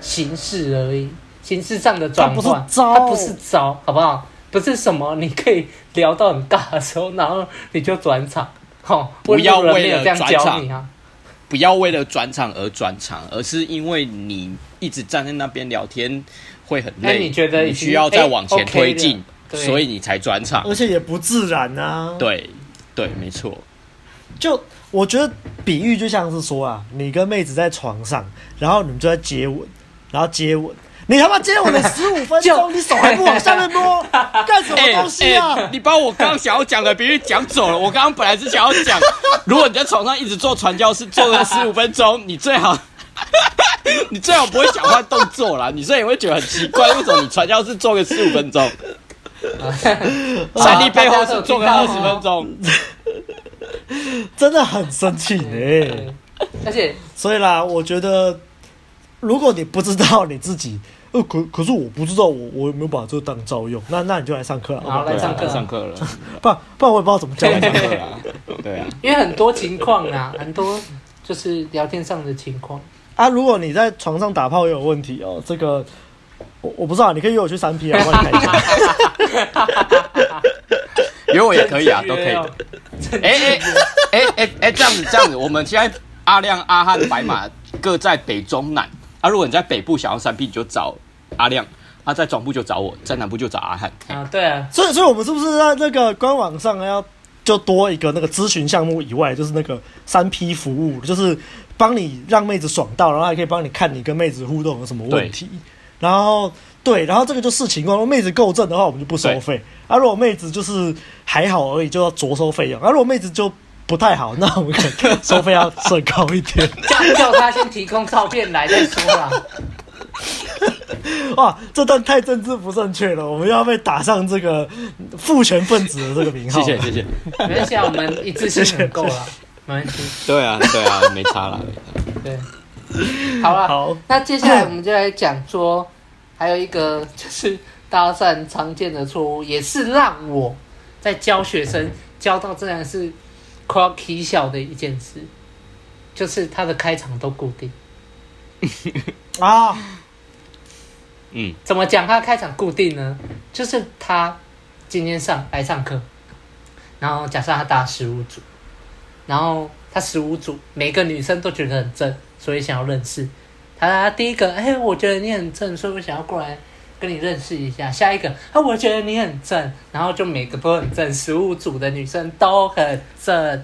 形式而已，形式上的转换，它不是招，好不好？不是什么你可以聊到很尬的时候，然后你就转场，好，不要为了转场啊。不要为了转场而转场，而是因为你一直站在那边聊天会很累，你觉得你需要再往前推进，所以你才转场，而且也不自然啊。对，对，没错。就我觉得比喻就像是说啊，你跟妹子在床上，然后你们就在接吻，然后接吻。你他妈接我的 十五分钟，你手还不往下面摸，干什么东西啊？欸欸、你把我刚刚想要讲的别人讲走了。我刚刚本来是想要讲，如果你在床上一直做传教士，做了十五分钟，你最好你最好不会想换动作啦，女生也会觉得很奇怪，为什么你传教士做个十五分钟，闪力背后是做个二十分钟，真的很生气呢。而且，所以啦，我觉得如果你不知道你自己，呃，可可是我不知道我我有没有把这个当照用，那那你就来上课了，好，来上课，上课了，不然不然我也不知道怎么教你。上课啊，对啊，因为很多情况啊，很多就是聊天上的情况。啊，如果你在床上打炮也有问题哦，这个我我不知道，你可以约我去三 P 啊，帮你看一下。约我也可以啊，都可以。的。哎哎哎哎哎，这样子这样子，我们现在阿亮、阿汉、白马各在北中南啊。如果你在北部想要三 P，你就找阿亮；啊，在中部就找我，在南部就找阿汉。啊，对啊。所以，所以我们是不是在那个官网上要就多一个那个咨询项目以外，就是那个三 P 服务，就是。帮你让妹子爽到，然后还可以帮你看你跟妹子互动有什么问题，然后对，然后这个就视情况，如果妹子够正的话，我们就不收费；啊，如果妹子就是还好而已，就要酌收费用；啊，如果妹子就不太好，那我们可能收费要设高一点。叫叫他先提供照片来再说啦。哇，这段太政治不正确了，我们要被打上这个父权分子的这个名号。谢谢谢谢，没关系，我们一次性很够了。没关系，对啊，对啊，没差了。对，好了，好，那接下来我们就来讲说，还有一个就是搭讪常见的错误，也是让我在教学生教到真的是快要起笑的一件事，就是他的开场都固定 啊。嗯，怎么讲他开场固定呢？就是他今天上来上课，然后假设他打十五组。然后他十五组，每个女生都觉得很正，所以想要认识他。他第一个，哎，我觉得你很正，所以我想要过来跟你认识一下。下一个，啊，我觉得你很正，然后就每个都很正，十五组的女生都很正。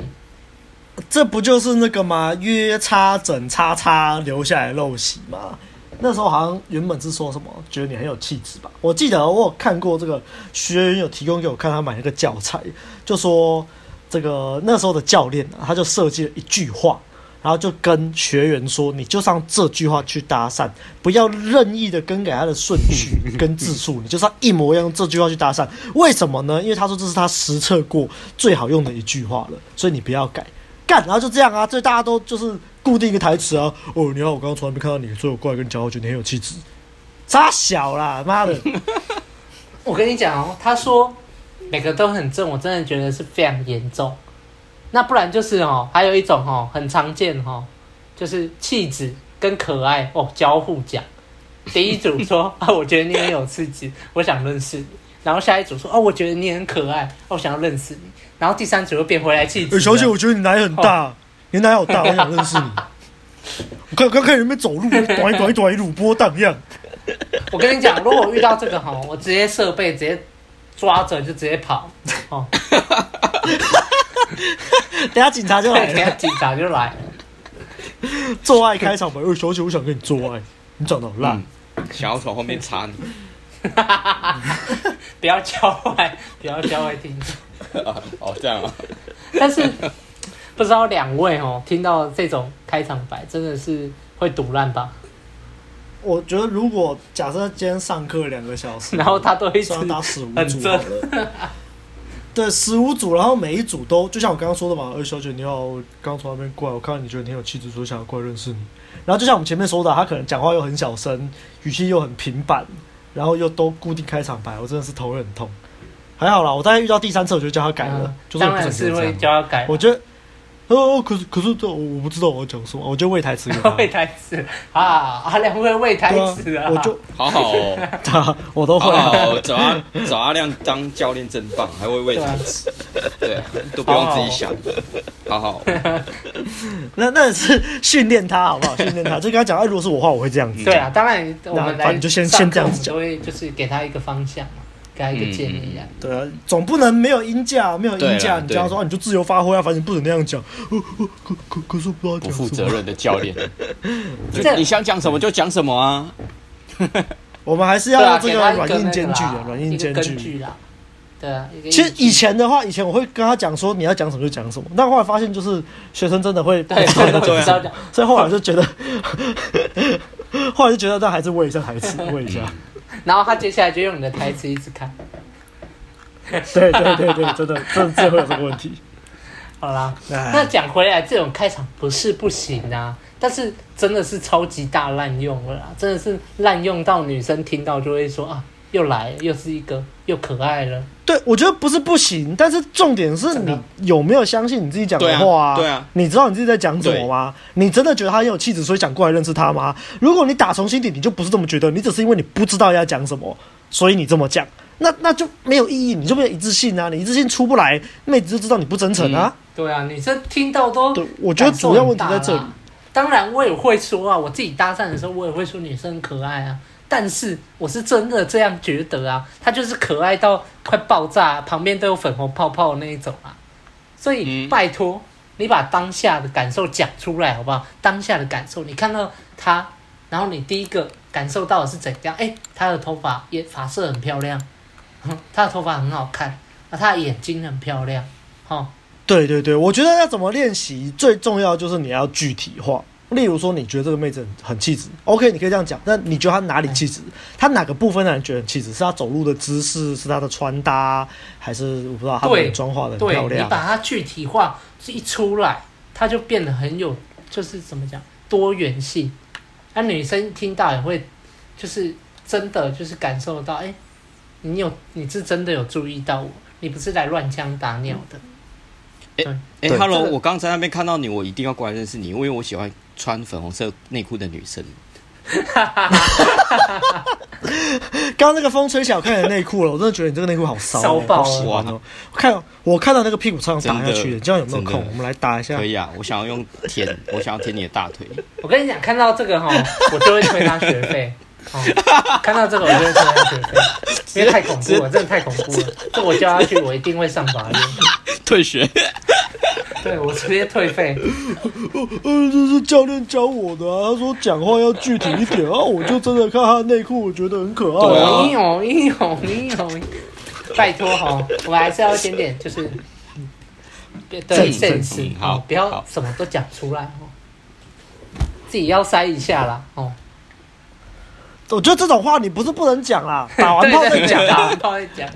这不就是那个吗？约叉整叉叉留下来陋习吗？那时候好像原本是说什么，觉得你很有气质吧？我记得我有看过这个学员有提供给我看，他买那个教材，就说。这个那时候的教练啊，他就设计了一句话，然后就跟学员说：“你就上这句话去搭讪，不要任意的更改他的顺序 跟字数，你就是要一模一样用这句话去搭讪。为什么呢？因为他说这是他实测过最好用的一句话了，所以你不要改干。然后就这样啊，所以大家都就是固定一个台词啊。哦，你好，我刚刚从来没看到你，所以我过来跟你讲，我觉得你很有气质。扎小啦，妈的！我跟你讲哦，他说。每个都很正，我真的觉得是非常严重。那不然就是哦，还有一种哦，很常见哦，就是气质跟可爱哦交互讲。第一组说 啊，我觉得你很有气质，我想认识你。然后下一组说哦，我觉得你很可爱，我想要认识你。然后第三组又变回来气质。欸，小姐，我觉得你奶很大，哦、你奶好大，我想认识你。我看刚看你们走路，短一短一短一鲁波荡漾。我跟你讲，如果我遇到这个哈，我直接设备直接。抓着就直接跑，哦，等下警察就来，等下警察就来，做爱开场白，哎，小姐，我想跟你做爱，你长得好烂，嗯，想要从后面插你，不要教坏，不要教坏听众，哦，这样啊，但是不知道两位哦，听到这种开场白，真的是会堵烂吧？我觉得，如果假设今天上课两个小时，然后他都一直打十五组好了，对，十五组，然后每一组都就像我刚刚说的嘛，呃，小姐你好，刚从那边过来，我看到你觉得你很有气质，所以想要过来认识你。然后就像我们前面说的，他可能讲话又很小声，语气又很平板，然后又都固定开场白，我真的是头很痛。还好啦，我大概遇到第三次，我就叫他改了，嗯、就是当然是会叫他改。我觉得。哦，可是可是这我我不知道我要讲什么，我就喂台词给他。喂台词啊阿亮会喂台词啊，我就好好哦，他我都会好好找阿找阿亮当教练真棒，还会喂台词，对，都不用自己想，好好。那那是训练他好不好？训练他，就跟他讲，哎，如果是我的话，我会这样子。对啊，当然我们来，你就先先这样子讲，就会就是给他一个方向嘛。给一个建议啊，对啊，总不能没有音架，没有音架，你这样说，你就自由发挥啊，反正不能那样讲。可 可可是不知道不负责任的教练，你想讲什么就讲什么啊。我们还是要这个软硬兼具的，软硬兼具。对啊，其实以前的话，以前我会跟他讲说你要讲什么就讲什么，但后来发现就是学生真的会对，对对啊，所以后来就觉得，后来就觉得那还是问一下孩子，问一下。然后他接下来就用你的台词一直看。对对对对，真的真的会有这个问题。好啦，那讲回来，这种开场不是不行啊，但是真的是超级大滥用了啦，真的是滥用到女生听到就会说啊。又来，又是一个又可爱了。对，我觉得不是不行，但是重点是你有没有相信你自己讲的话啊？对啊，你知道你自己在讲什么吗？你真的觉得他很有气质，所以想过来认识他吗？如果你打从心底你就不是这么觉得，你只是因为你不知道要讲什么，所以你这么讲，那那就没有意义，你就没有一致性啊！你一致性出不来，妹子就知道你不真诚啊。嗯、对啊，你这听到都，对，我觉得主要问题在这里。当然，我也会说啊，我自己搭讪的时候，我也会说女生可爱啊。但是我是真的这样觉得啊，他就是可爱到快爆炸，旁边都有粉红泡泡的那一种啊。所以拜托你把当下的感受讲出来好不好？当下的感受，你看到他，然后你第一个感受到的是怎样？哎，他的头发也发色很漂亮，他的头发很好看，啊，他的眼睛很漂亮，哈。对对对，我觉得要怎么练习，最重要就是你要具体化。例如说，你觉得这个妹子很气质，OK，你可以这样讲。那你觉得她哪里气质？她哪个部分让人觉得很气质？是她走路的姿势，是她的穿搭，还是我不知道她的妆化的很漂亮？对，你把它具体化，一出来，她就变得很有，就是怎么讲，多元性。那女生听到也会，就是真的就是感受到，哎，你有，你是真的有注意到我，你不是来乱枪打鸟的。哎哎，Hello，我刚在那边看到你，我一定要过来认识你，因为我喜欢。穿粉红色内裤的女生，刚刚那个风吹起来，我看你的内裤了，我真的觉得你这个内裤好骚，骚爆喜欢哦！看，我看到那个屁股超想打下去的，这样有没有空？我们来打一下。可以啊，我想要用舔，我想要舔你的大腿。我跟你讲，看到这个哈，我就会催他学费。看到这个我就会退他学费，因为太恐怖了，真的太恐怖了。这我叫他去，我一定会上法院退学。对，我直接退费。呃，这是教练教我的啊。他说讲话要具体一点啊。我就真的看他的内裤，我觉得很可爱。英勇，英勇，英勇！拜托哈，我们还是要一点点，就是对现实，好，不要什么都讲出来哦。自己要塞一下啦哦。我觉得这种话你不是不能讲 啦，打完炮再讲，打完炮再讲。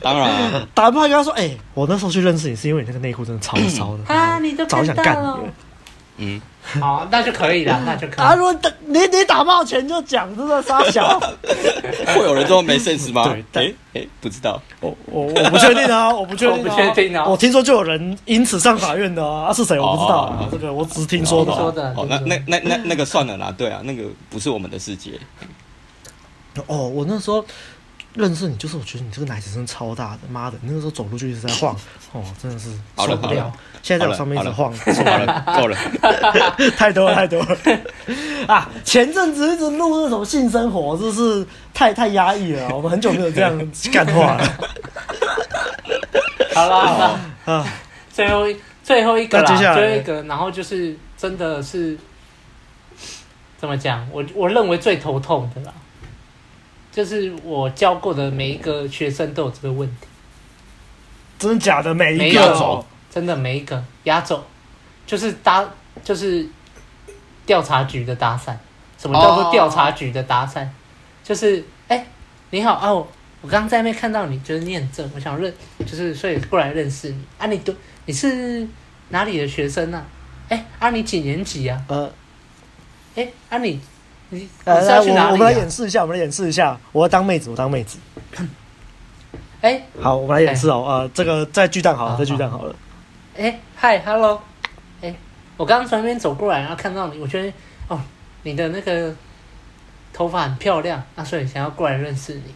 当然，打完炮跟他说：“哎、欸，我那时候去认识你，是因为你那个内裤真的超骚的。”啊，你都早。想干了嗯，好，那就可以了，那就可以。啊，如果打你你打炮前就讲，真的杀小。会有人这么没 sense 吗？对，哎哎、欸，不知道，我我我不确定啊，我不确定、啊，我不确定啊。我听说就有人因此上法院的啊，啊是谁我不知道啊，哦、这个我只是听说的、啊。说的。哦，那那那那那个算了啦，对啊，那个不是我们的世界。哦，我那时候认识你，就是我觉得你这个奶子真的超大的，妈的，你那个时候走路就一直在晃，哦，真的是受不了。现在在我上面一直晃，够了，够了，太多了，太多了啊！前阵子一直录那种性生活，真是太太压抑了。我们很久没有这样 干话了。好了好了啊，最后最后一个啦，最后一个，然后就是真的是怎么讲？我我认为最头痛的啦。就是我教过的每一个学生都有这个问题，真的假的？每一个，有真的每一个压轴，就是搭，就是调查局的搭讪。什么叫做调查局的搭讪？Oh. 就是哎、欸，你好啊，我我刚刚在那边看到你，就是你很正，我想认，就是所以过来认识你啊。你读你是哪里的学生呢、啊？哎、欸，啊你几年级啊？呃，哎，啊你。你呃，来，我我们来演示一下，我们来演示一下。我要当妹子，我当妹子。哎，好，我们来演示哦。呃，这个在巨蛋好了，在巨蛋好了。哎，嗨，hello。哎，我刚刚从那边走过来，然后看到你，我觉得哦，你的那个头发很漂亮，啊，所以想要过来认识你。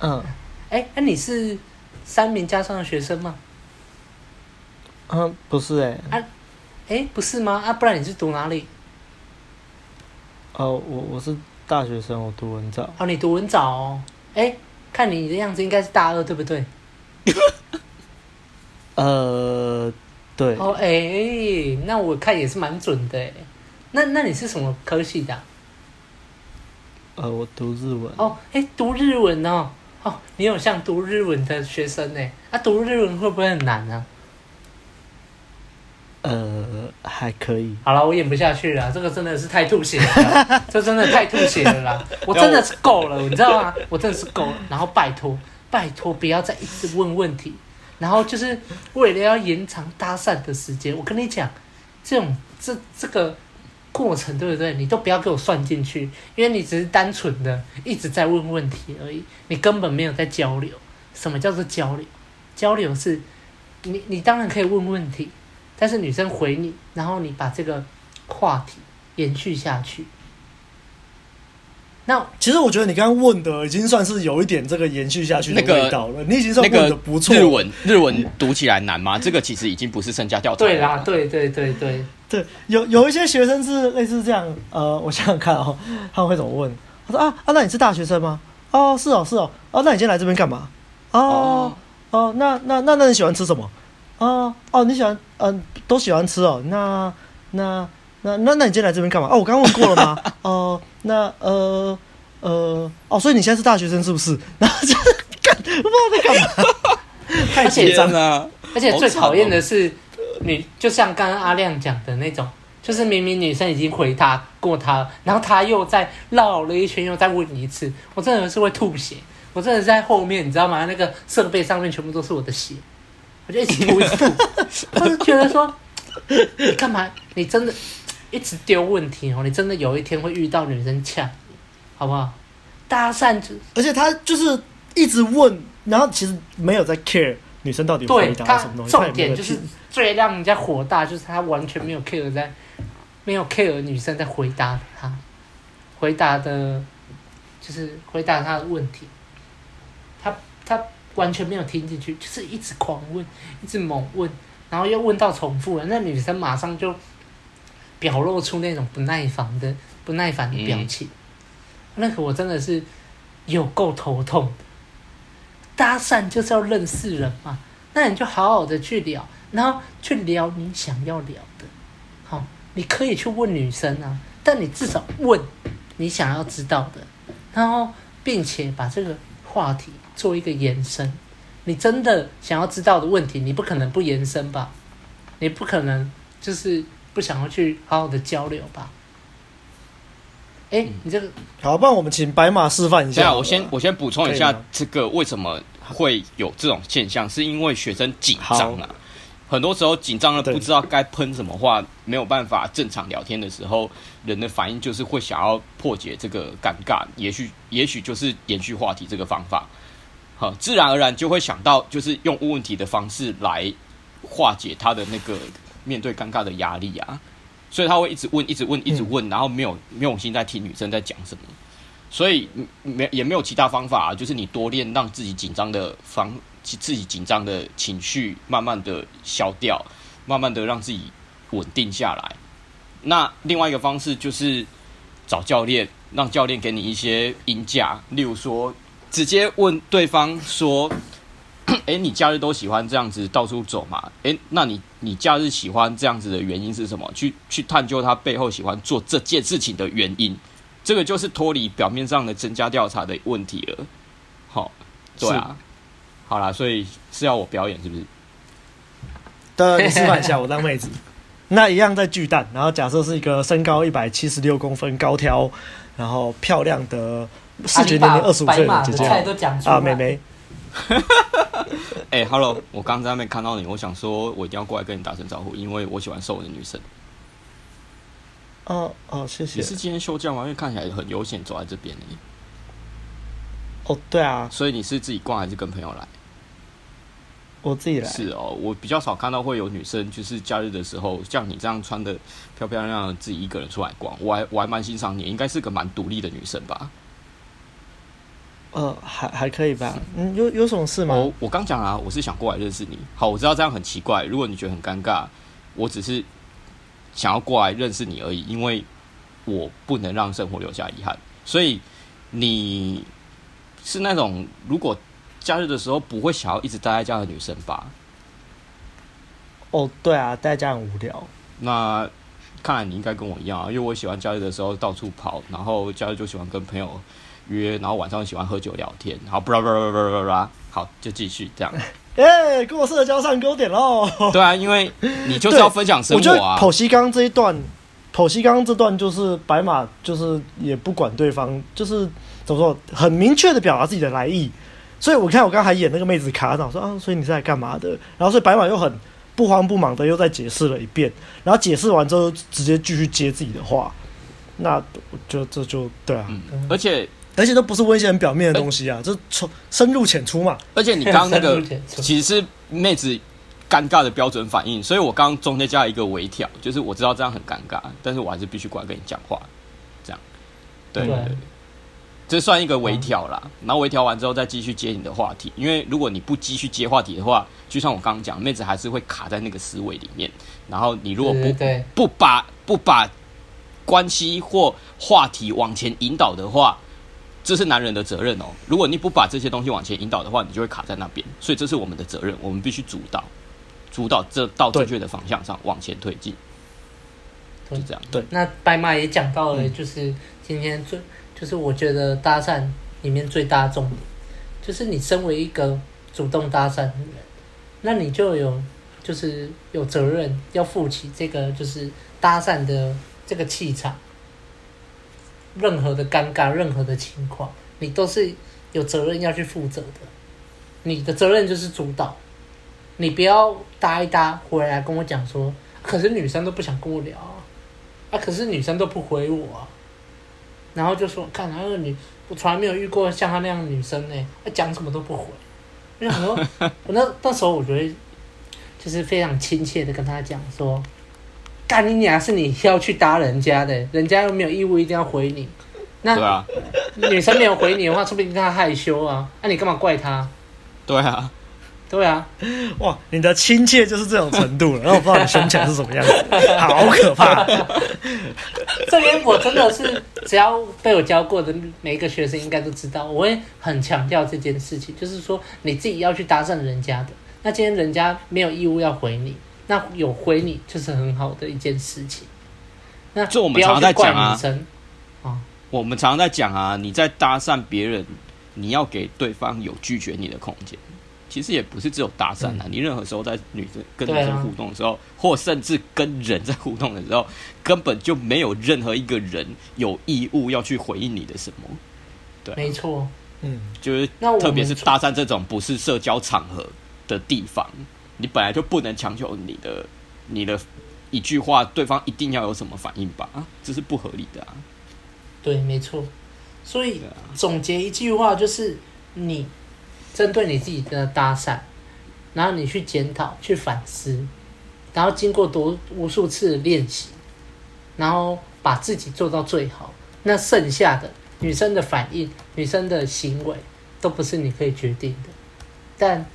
嗯。哎，那你是三民家上的学生吗？嗯，不是哎。啊，哎，不是吗？啊，不然你是读哪里？哦，我我是大学生，我读文藻。哦，你读文藻哦？哎，看你的样子，应该是大二，对不对？呃，对。哦，哎，那我看也是蛮准的。那那你是什么科系的？呃，我读日文。哦，哎，读日文哦。哦，你有像读日文的学生呢？啊，读日文会不会很难呢？呃，还可以。好了，我演不下去了，这个真的是太吐血了，这真的太吐血了啦！我真的是够了，你知道吗？我真的是够了。然后拜托，拜托，不要再一直问问题。然后就是为了要延长搭讪的时间，我跟你讲，这种这这个过程对不对？你都不要给我算进去，因为你只是单纯的一直在问问题而已，你根本没有在交流。什么叫做交流？交流是，你你当然可以问问题。但是女生回你，然后你把这个话题延续下去。那其实我觉得你刚刚问的已经算是有一点这个延续下去的味道了。那个、你已经算问的不错。日文日文读起来难吗？这个其实已经不是身家调查。对啦，对对对对对，有有一些学生是类似这样。呃，我想想看哦，他们会怎么问？他说啊啊，那你是大学生吗？哦，是哦是哦。哦，那你今天来这边干嘛？哦哦，哦，那那那那你喜欢吃什么？哦哦，你喜欢嗯、呃，都喜欢吃哦。那那那那那你今天来这边干嘛？哦，我刚问过了吗？哦、呃，那呃呃哦，所以你现在是大学生是不是？然后就是干，不知道在干嘛，太紧张了。而且最讨厌的是，你就像刚刚阿亮讲的那种，就是明明女生已经回答过他，然后他又再绕了一圈，又再问你一次，我真的是会吐血。我真的在后面，你知道吗？那个设备上面全部都是我的血。我就一直吐，一直吐，我就觉得说，你干嘛？你真的一直丢问题哦？你真的有一天会遇到女生呛，好不好？搭讪就，而且他就是一直问，然后其实没有在 care 女生到底回答什么东西。重点就是最让人家火大，就是他完全没有 care 在，没有 care 女生在回答他，回答的，就是回答他的问题，他他。完全没有听进去，就是一直狂问，一直猛问，然后又问到重复了，那女生马上就表露出那种不耐烦的不耐烦的表情，那个我真的是有够头痛。搭讪就是要认识人嘛，那你就好好的去聊，然后去聊你想要聊的，好，你可以去问女生啊，但你至少问你想要知道的，然后并且把这个话题。做一个延伸，你真的想要知道的问题，你不可能不延伸吧？你不可能就是不想要去好好的交流吧？哎、欸，你这个好，不然我们请白马示范一下。对啊，我先我先补充一下，这个为什么会有这种现象，是因为学生紧张啊。很多时候紧张了，不知道该喷什么话，没有办法正常聊天的时候，人的反应就是会想要破解这个尴尬，也许也许就是延续话题这个方法。好，自然而然就会想到，就是用问问题的方式来化解他的那个面对尴尬的压力啊，所以他会一直问，一直问，一直问，然后没有没有心在听女生在讲什么，所以没也没有其他方法啊，就是你多练，让自己紧张的方，自己紧张的情绪慢慢的消掉，慢慢的让自己稳定下来。那另外一个方式就是找教练，让教练给你一些音价，例如说。直接问对方说：“诶，你假日都喜欢这样子到处走嘛？诶，那你你假日喜欢这样子的原因是什么？去去探究他背后喜欢做这件事情的原因。这个就是脱离表面上的增加调查的问题了。好，对啊，好啦，所以是要我表演是不是？对，你示范一下，我当妹子。那一样在巨蛋，然后假设是一个身高一百七十六公分、高挑，然后漂亮的。”视觉年龄二十五岁的姐姐啊，妹妹。哎，Hello，我刚在那边看到你，我想说，我一定要过来跟你打声招呼，因为我喜欢瘦的女生。哦哦，谢谢。你是今天休假吗？因为看起来很悠闲，走在这边呢。哦，对啊。所以你是自己逛还是跟朋友来？我自己来。是哦，我比较少看到会有女生，就是假日的时候像你这样穿的漂漂亮亮的，自己一个人出来逛。我还我还蛮欣赏你，应该是个蛮独立的女生吧。呃，还还可以吧。嗯，有有什么事吗？我我刚讲了，我是想过来认识你。好，我知道这样很奇怪。如果你觉得很尴尬，我只是想要过来认识你而已，因为我不能让生活留下遗憾。所以你是那种如果假日的时候不会想要一直待在家的女生吧？哦，对啊，待在家很无聊。那看来你应该跟我一样啊，因为我喜欢假日的时候到处跑，然后假日就喜欢跟朋友。约，然后晚上喜欢喝酒聊天，然后布拉布拉布拉布拉，好，就继续这样。耶，跟，我社交上勾点喽。对啊，因为你就是要分享生活啊。剖析刚刚这一段，剖析刚刚这段就是白马，就是也不管对方，就是怎么说，很明确的表达自己的来意。所以我看我刚才还演那个妹子卡脑说啊，所以你是来干嘛的？然后所以白马又很不慌不忙的又再解释了一遍，然后解释完之后直接继续接自己的话。那我觉得这就对啊，嗯、而且。而且都不是温些很表面的东西啊，这从深入浅出嘛。而且你刚刚那个 其实是妹子尴尬的标准反应，所以我刚刚中间加了一个微调，就是我知道这样很尴尬，但是我还是必须过来跟你讲话，这样。对，对，对，这算一个微调啦。然后微调完之后再继续接你的话题，因为如果你不继续接话题的话，就像我刚刚讲，妹子还是会卡在那个思维里面。然后你如果不不把不把关系或话题往前引导的话。这是男人的责任哦。如果你不把这些东西往前引导的话，你就会卡在那边。所以这是我们的责任，我们必须主导，主导这到正确的方向上往前推进。就这样。对。那白马也讲到了，就是今天最，就是我觉得搭讪里面最大的重点，就是你身为一个主动搭讪的人，那你就有就是有责任要负起这个就是搭讪的这个气场。任何的尴尬，任何的情况，你都是有责任要去负责的。你的责任就是主导，你不要搭一搭回来跟我讲说，可是女生都不想跟我聊啊，啊，可是女生都不回我，然后就说，看那个女，我从来没有遇过像她那样的女生呢，她讲什么都不回。我想说，我那那时候我觉得，就是非常亲切的跟她讲说。干你娘！是你要去搭人家的，人家又没有义务一定要回你。那对啊，女生没有回你的话，说不定她害羞啊。那、啊、你干嘛怪她？对啊，对啊。哇，你的亲切就是这种程度了。然后我不知道你胸前是什么样子，好可怕。这边我真的是，只要被我教过的每一个学生应该都知道，我会很强调这件事情，就是说你自己要去搭讪人家的。那今天人家没有义务要回你。那有回你就是很好的一件事情。那就我们常常在讲啊，啊，我们常常在讲啊，你在搭讪别人，你要给对方有拒绝你的空间。其实也不是只有搭讪啊，嗯、你任何时候在女生跟女生互动的时候，啊、或甚至跟人在互动的时候，根本就没有任何一个人有义务要去回应你的什么。对、啊，没错，嗯，就是特别是搭讪这种不是社交场合的地方。你本来就不能强求你的你的一句话，对方一定要有什么反应吧？啊，这是不合理的啊。对，没错。所以总结一句话就是：你针对你自己的搭讪，然后你去检讨、去反思，然后经过多无数次的练习，然后把自己做到最好。那剩下的女生的反应、女生的行为，都不是你可以决定的。但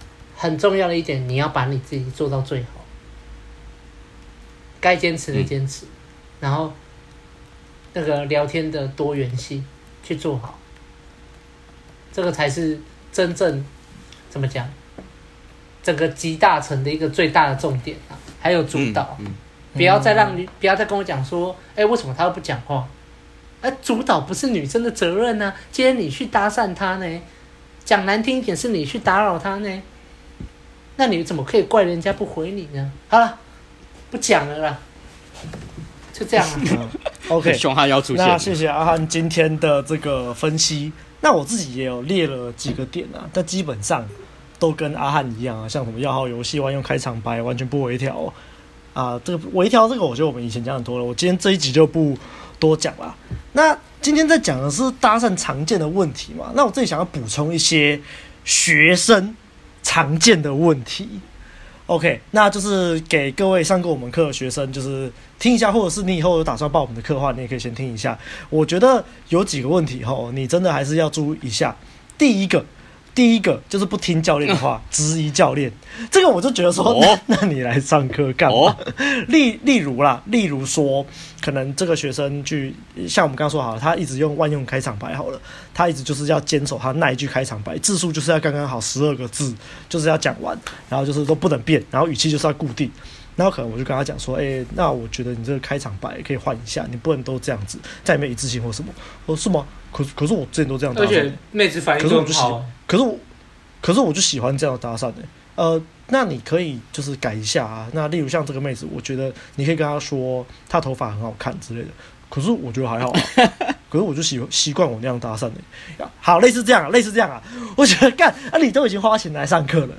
很重要的一点，你要把你自己做到最好，该坚持的坚持，嗯、然后那个聊天的多元性去做好，这个才是真正怎么讲，整个集大成的一个最大的重点啊！还有主导，嗯嗯、不要再让你不要再跟我讲说，哎，为什么他都不讲话？哎，主导不是女生的责任呢、啊？今天你去搭讪他呢？讲难听一点，是你去打扰他呢？那你怎么可以怪人家不回你呢？好了，不讲了啦，就这样了。OK，熊汉要出现。那谢谢阿汉今天的这个分析。那我自己也有列了几个点啊，但基本上都跟阿汉一样啊，像什么要号游戏、玩用开场白、完全不微调啊。这个微调，这个我觉得我们以前讲很多了。我今天这一集就不多讲了。那今天在讲的是搭讪常见的问题嘛？那我这里想要补充一些学生。常见的问题，OK，那就是给各位上过我们课的学生，就是听一下，或者是你以后有打算报我们的课的话，你也可以先听一下。我觉得有几个问题哈，你真的还是要注意一下。第一个，第一个就是不听教练的话，质疑教练。这个我就觉得说，哦、那 那你来上课干嘛？哦、例例如啦，例如说，可能这个学生去，像我们刚刚说好了，他一直用万用开场白好了，他一直就是要坚守他那一句开场白，字数就是要刚刚好十二个字，就是要讲完，然后就是都不能变，然后语气就是要固定。然后可能我就跟他讲说，哎、欸，那我觉得你这个开场白可以换一下，你不能都这样子，再没一致性或什么。我说是吗？可是可是我之前都这样搭讪，而且妹子反应都很好。可是我，可是我就喜欢这样搭讪的。呃，那你可以就是改一下啊。那例如像这个妹子，我觉得你可以跟她说，她头发很好看之类的。可是我觉得还好、啊。可是我就喜习惯我那样搭讪的。好，类似这样，类似这样啊。我觉得干啊，你都已经花钱来上课了。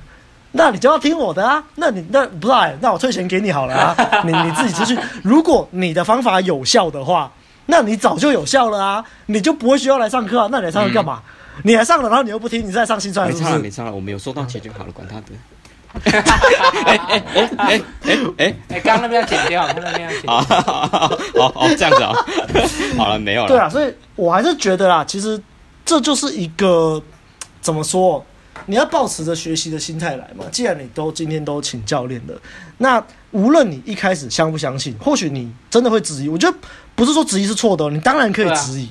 那你就要听我的啊！那你那不知道哎，那我退钱给你好了啊！你你自己出去。如果你的方法有效的话，那你早就有效了啊！你就不会需要来上课啊！那你来上课干嘛？嗯、你还上了，然后你又不听，你再上新传是不是？没差了，没差了，我没有收到钱就好了，管他的。哎哎哎哎哎哎！刚刚那边要剪掉，刚刚那边要剪掉。好好好，这样子啊。好了，没有了。对啊，所以我还是觉得啦，其实这就是一个怎么说？你要抱持着学习的心态来嘛。既然你都今天都请教练了，那无论你一开始相不相信，或许你真的会质疑。我觉得不是说质疑是错的，你当然可以质疑，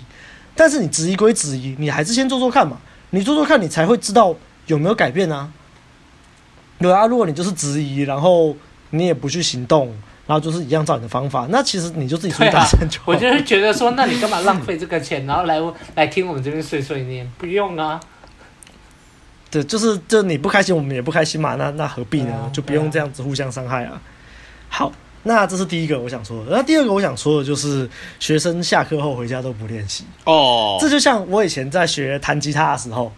但是你质疑归质疑，你还是先做做看嘛。你做做看，你才会知道有没有改变啊。对啊，如果你就是质疑，然后你也不去行动，然后就是一样照你的方法，那其实你就自己出去搭讪就好。我就是觉得说，那你干嘛浪费这个钱，然后来来听我们这边碎碎念？不用啊。对，就是就你不开心，我们也不开心嘛。那那何必呢？就不用这样子互相伤害啊。好，那这是第一个我想说的。那第二个我想说的就是，学生下课后回家都不练习哦。这就像我以前在学弹吉他的时候，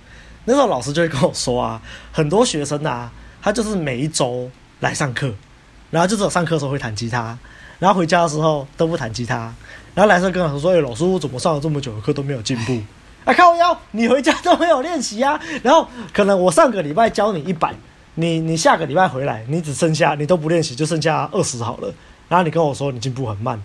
那时候老师就会跟我说啊，很多学生啊，他就是每一周来上课，然后就只有上课的时候会弹吉他，然后回家的时候都不弹吉他，然后来的时候跟老师说：“哎，老师，我怎么上了这么久的课都没有进步？”啊，靠腰，你回家都没有练习啊？然后可能我上个礼拜教你一百，你你下个礼拜回来，你只剩下你都不练习，就剩下二十好了。然后你跟我说你进步很慢，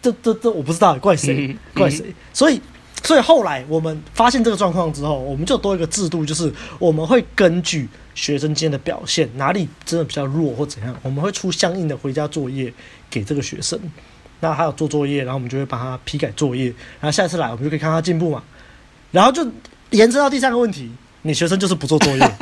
这这这我不知道怪谁怪谁。所以所以后来我们发现这个状况之后，我们就多一个制度，就是我们会根据学生间的表现，哪里真的比较弱或怎样，我们会出相应的回家作业给这个学生。那还有做作业，然后我们就会帮他批改作业，然后下次来我们就可以看他进步嘛。然后就延伸到第三个问题，你学生就是不做作业，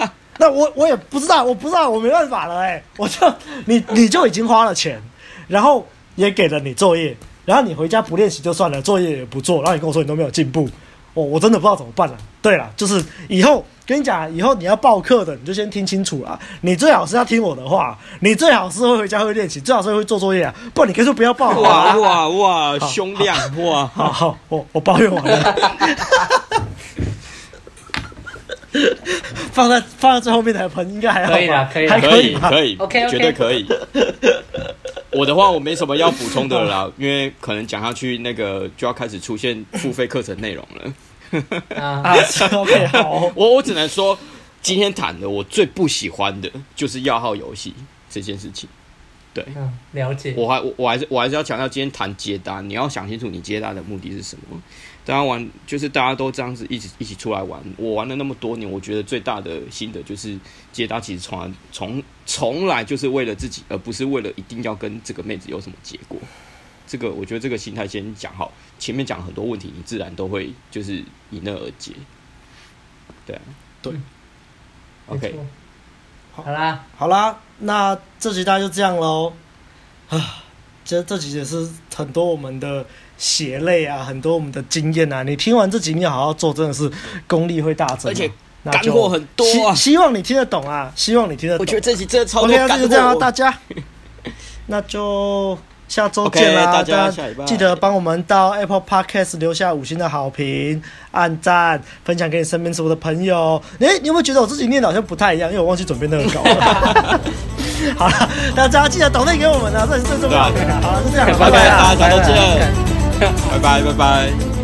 那我我也不知道，我不知道，我没办法了哎、欸，我就你你就已经花了钱，然后也给了你作业，然后你回家不练习就算了，作业也不做，然后你跟我说你都没有进步，我我真的不知道怎么办了。对了，就是以后跟你讲，以后你要报课的，你就先听清楚了，你最好是要听我的话，你最好是会回家会练习，最好是会做作业啊，不然你干脆不要报。哇哇哇，胸量哇，好好，我我抱怨完了。放在放在最后面的盆应该还好，可以啦，可以，还可以，可以，OK，绝对可以。我的话我没什么要补充的了啦，因为可能讲下去那个就要开始出现付费课程内容了。啊，OK，好，我我只能说，今天谈的我最不喜欢的就是要号游戏这件事情。对，嗯，了解。我还我我还是我还是要强调，今天谈接单，你要想清楚你接单的目的是什么。大家玩就是大家都这样子一起一起出来玩。我玩了那么多年，我觉得最大的心得就是接单其实从来从从来就是为了自己，而不是为了一定要跟这个妹子有什么结果。这个我觉得这个心态先讲好，前面讲很多问题，你自然都会就是迎刃而解。对啊，对，OK。好啦，好啦，那这集大家就这样喽。啊，这这集也是很多我们的血泪啊，很多我们的经验啊。你听完这集，你要好好做，真的是功力会大增，而且干货很多啊希。希望你听得懂啊，希望你听得懂。我觉得这集真的超多干货。OK，那就这样啊，大家，那就。下周见啦！Okay, 大家记得帮我们到 Apple Podcast 留下五星的好评、按赞、分享给你身边所有的朋友。哎、欸，你有没有觉得我自己念的好像不太一样？因为我忘记准备那个稿了。好了，大家记得抖内给我们啊，这是最重要的。好了，就这样，拜拜，大家下周见，拜拜，拜拜。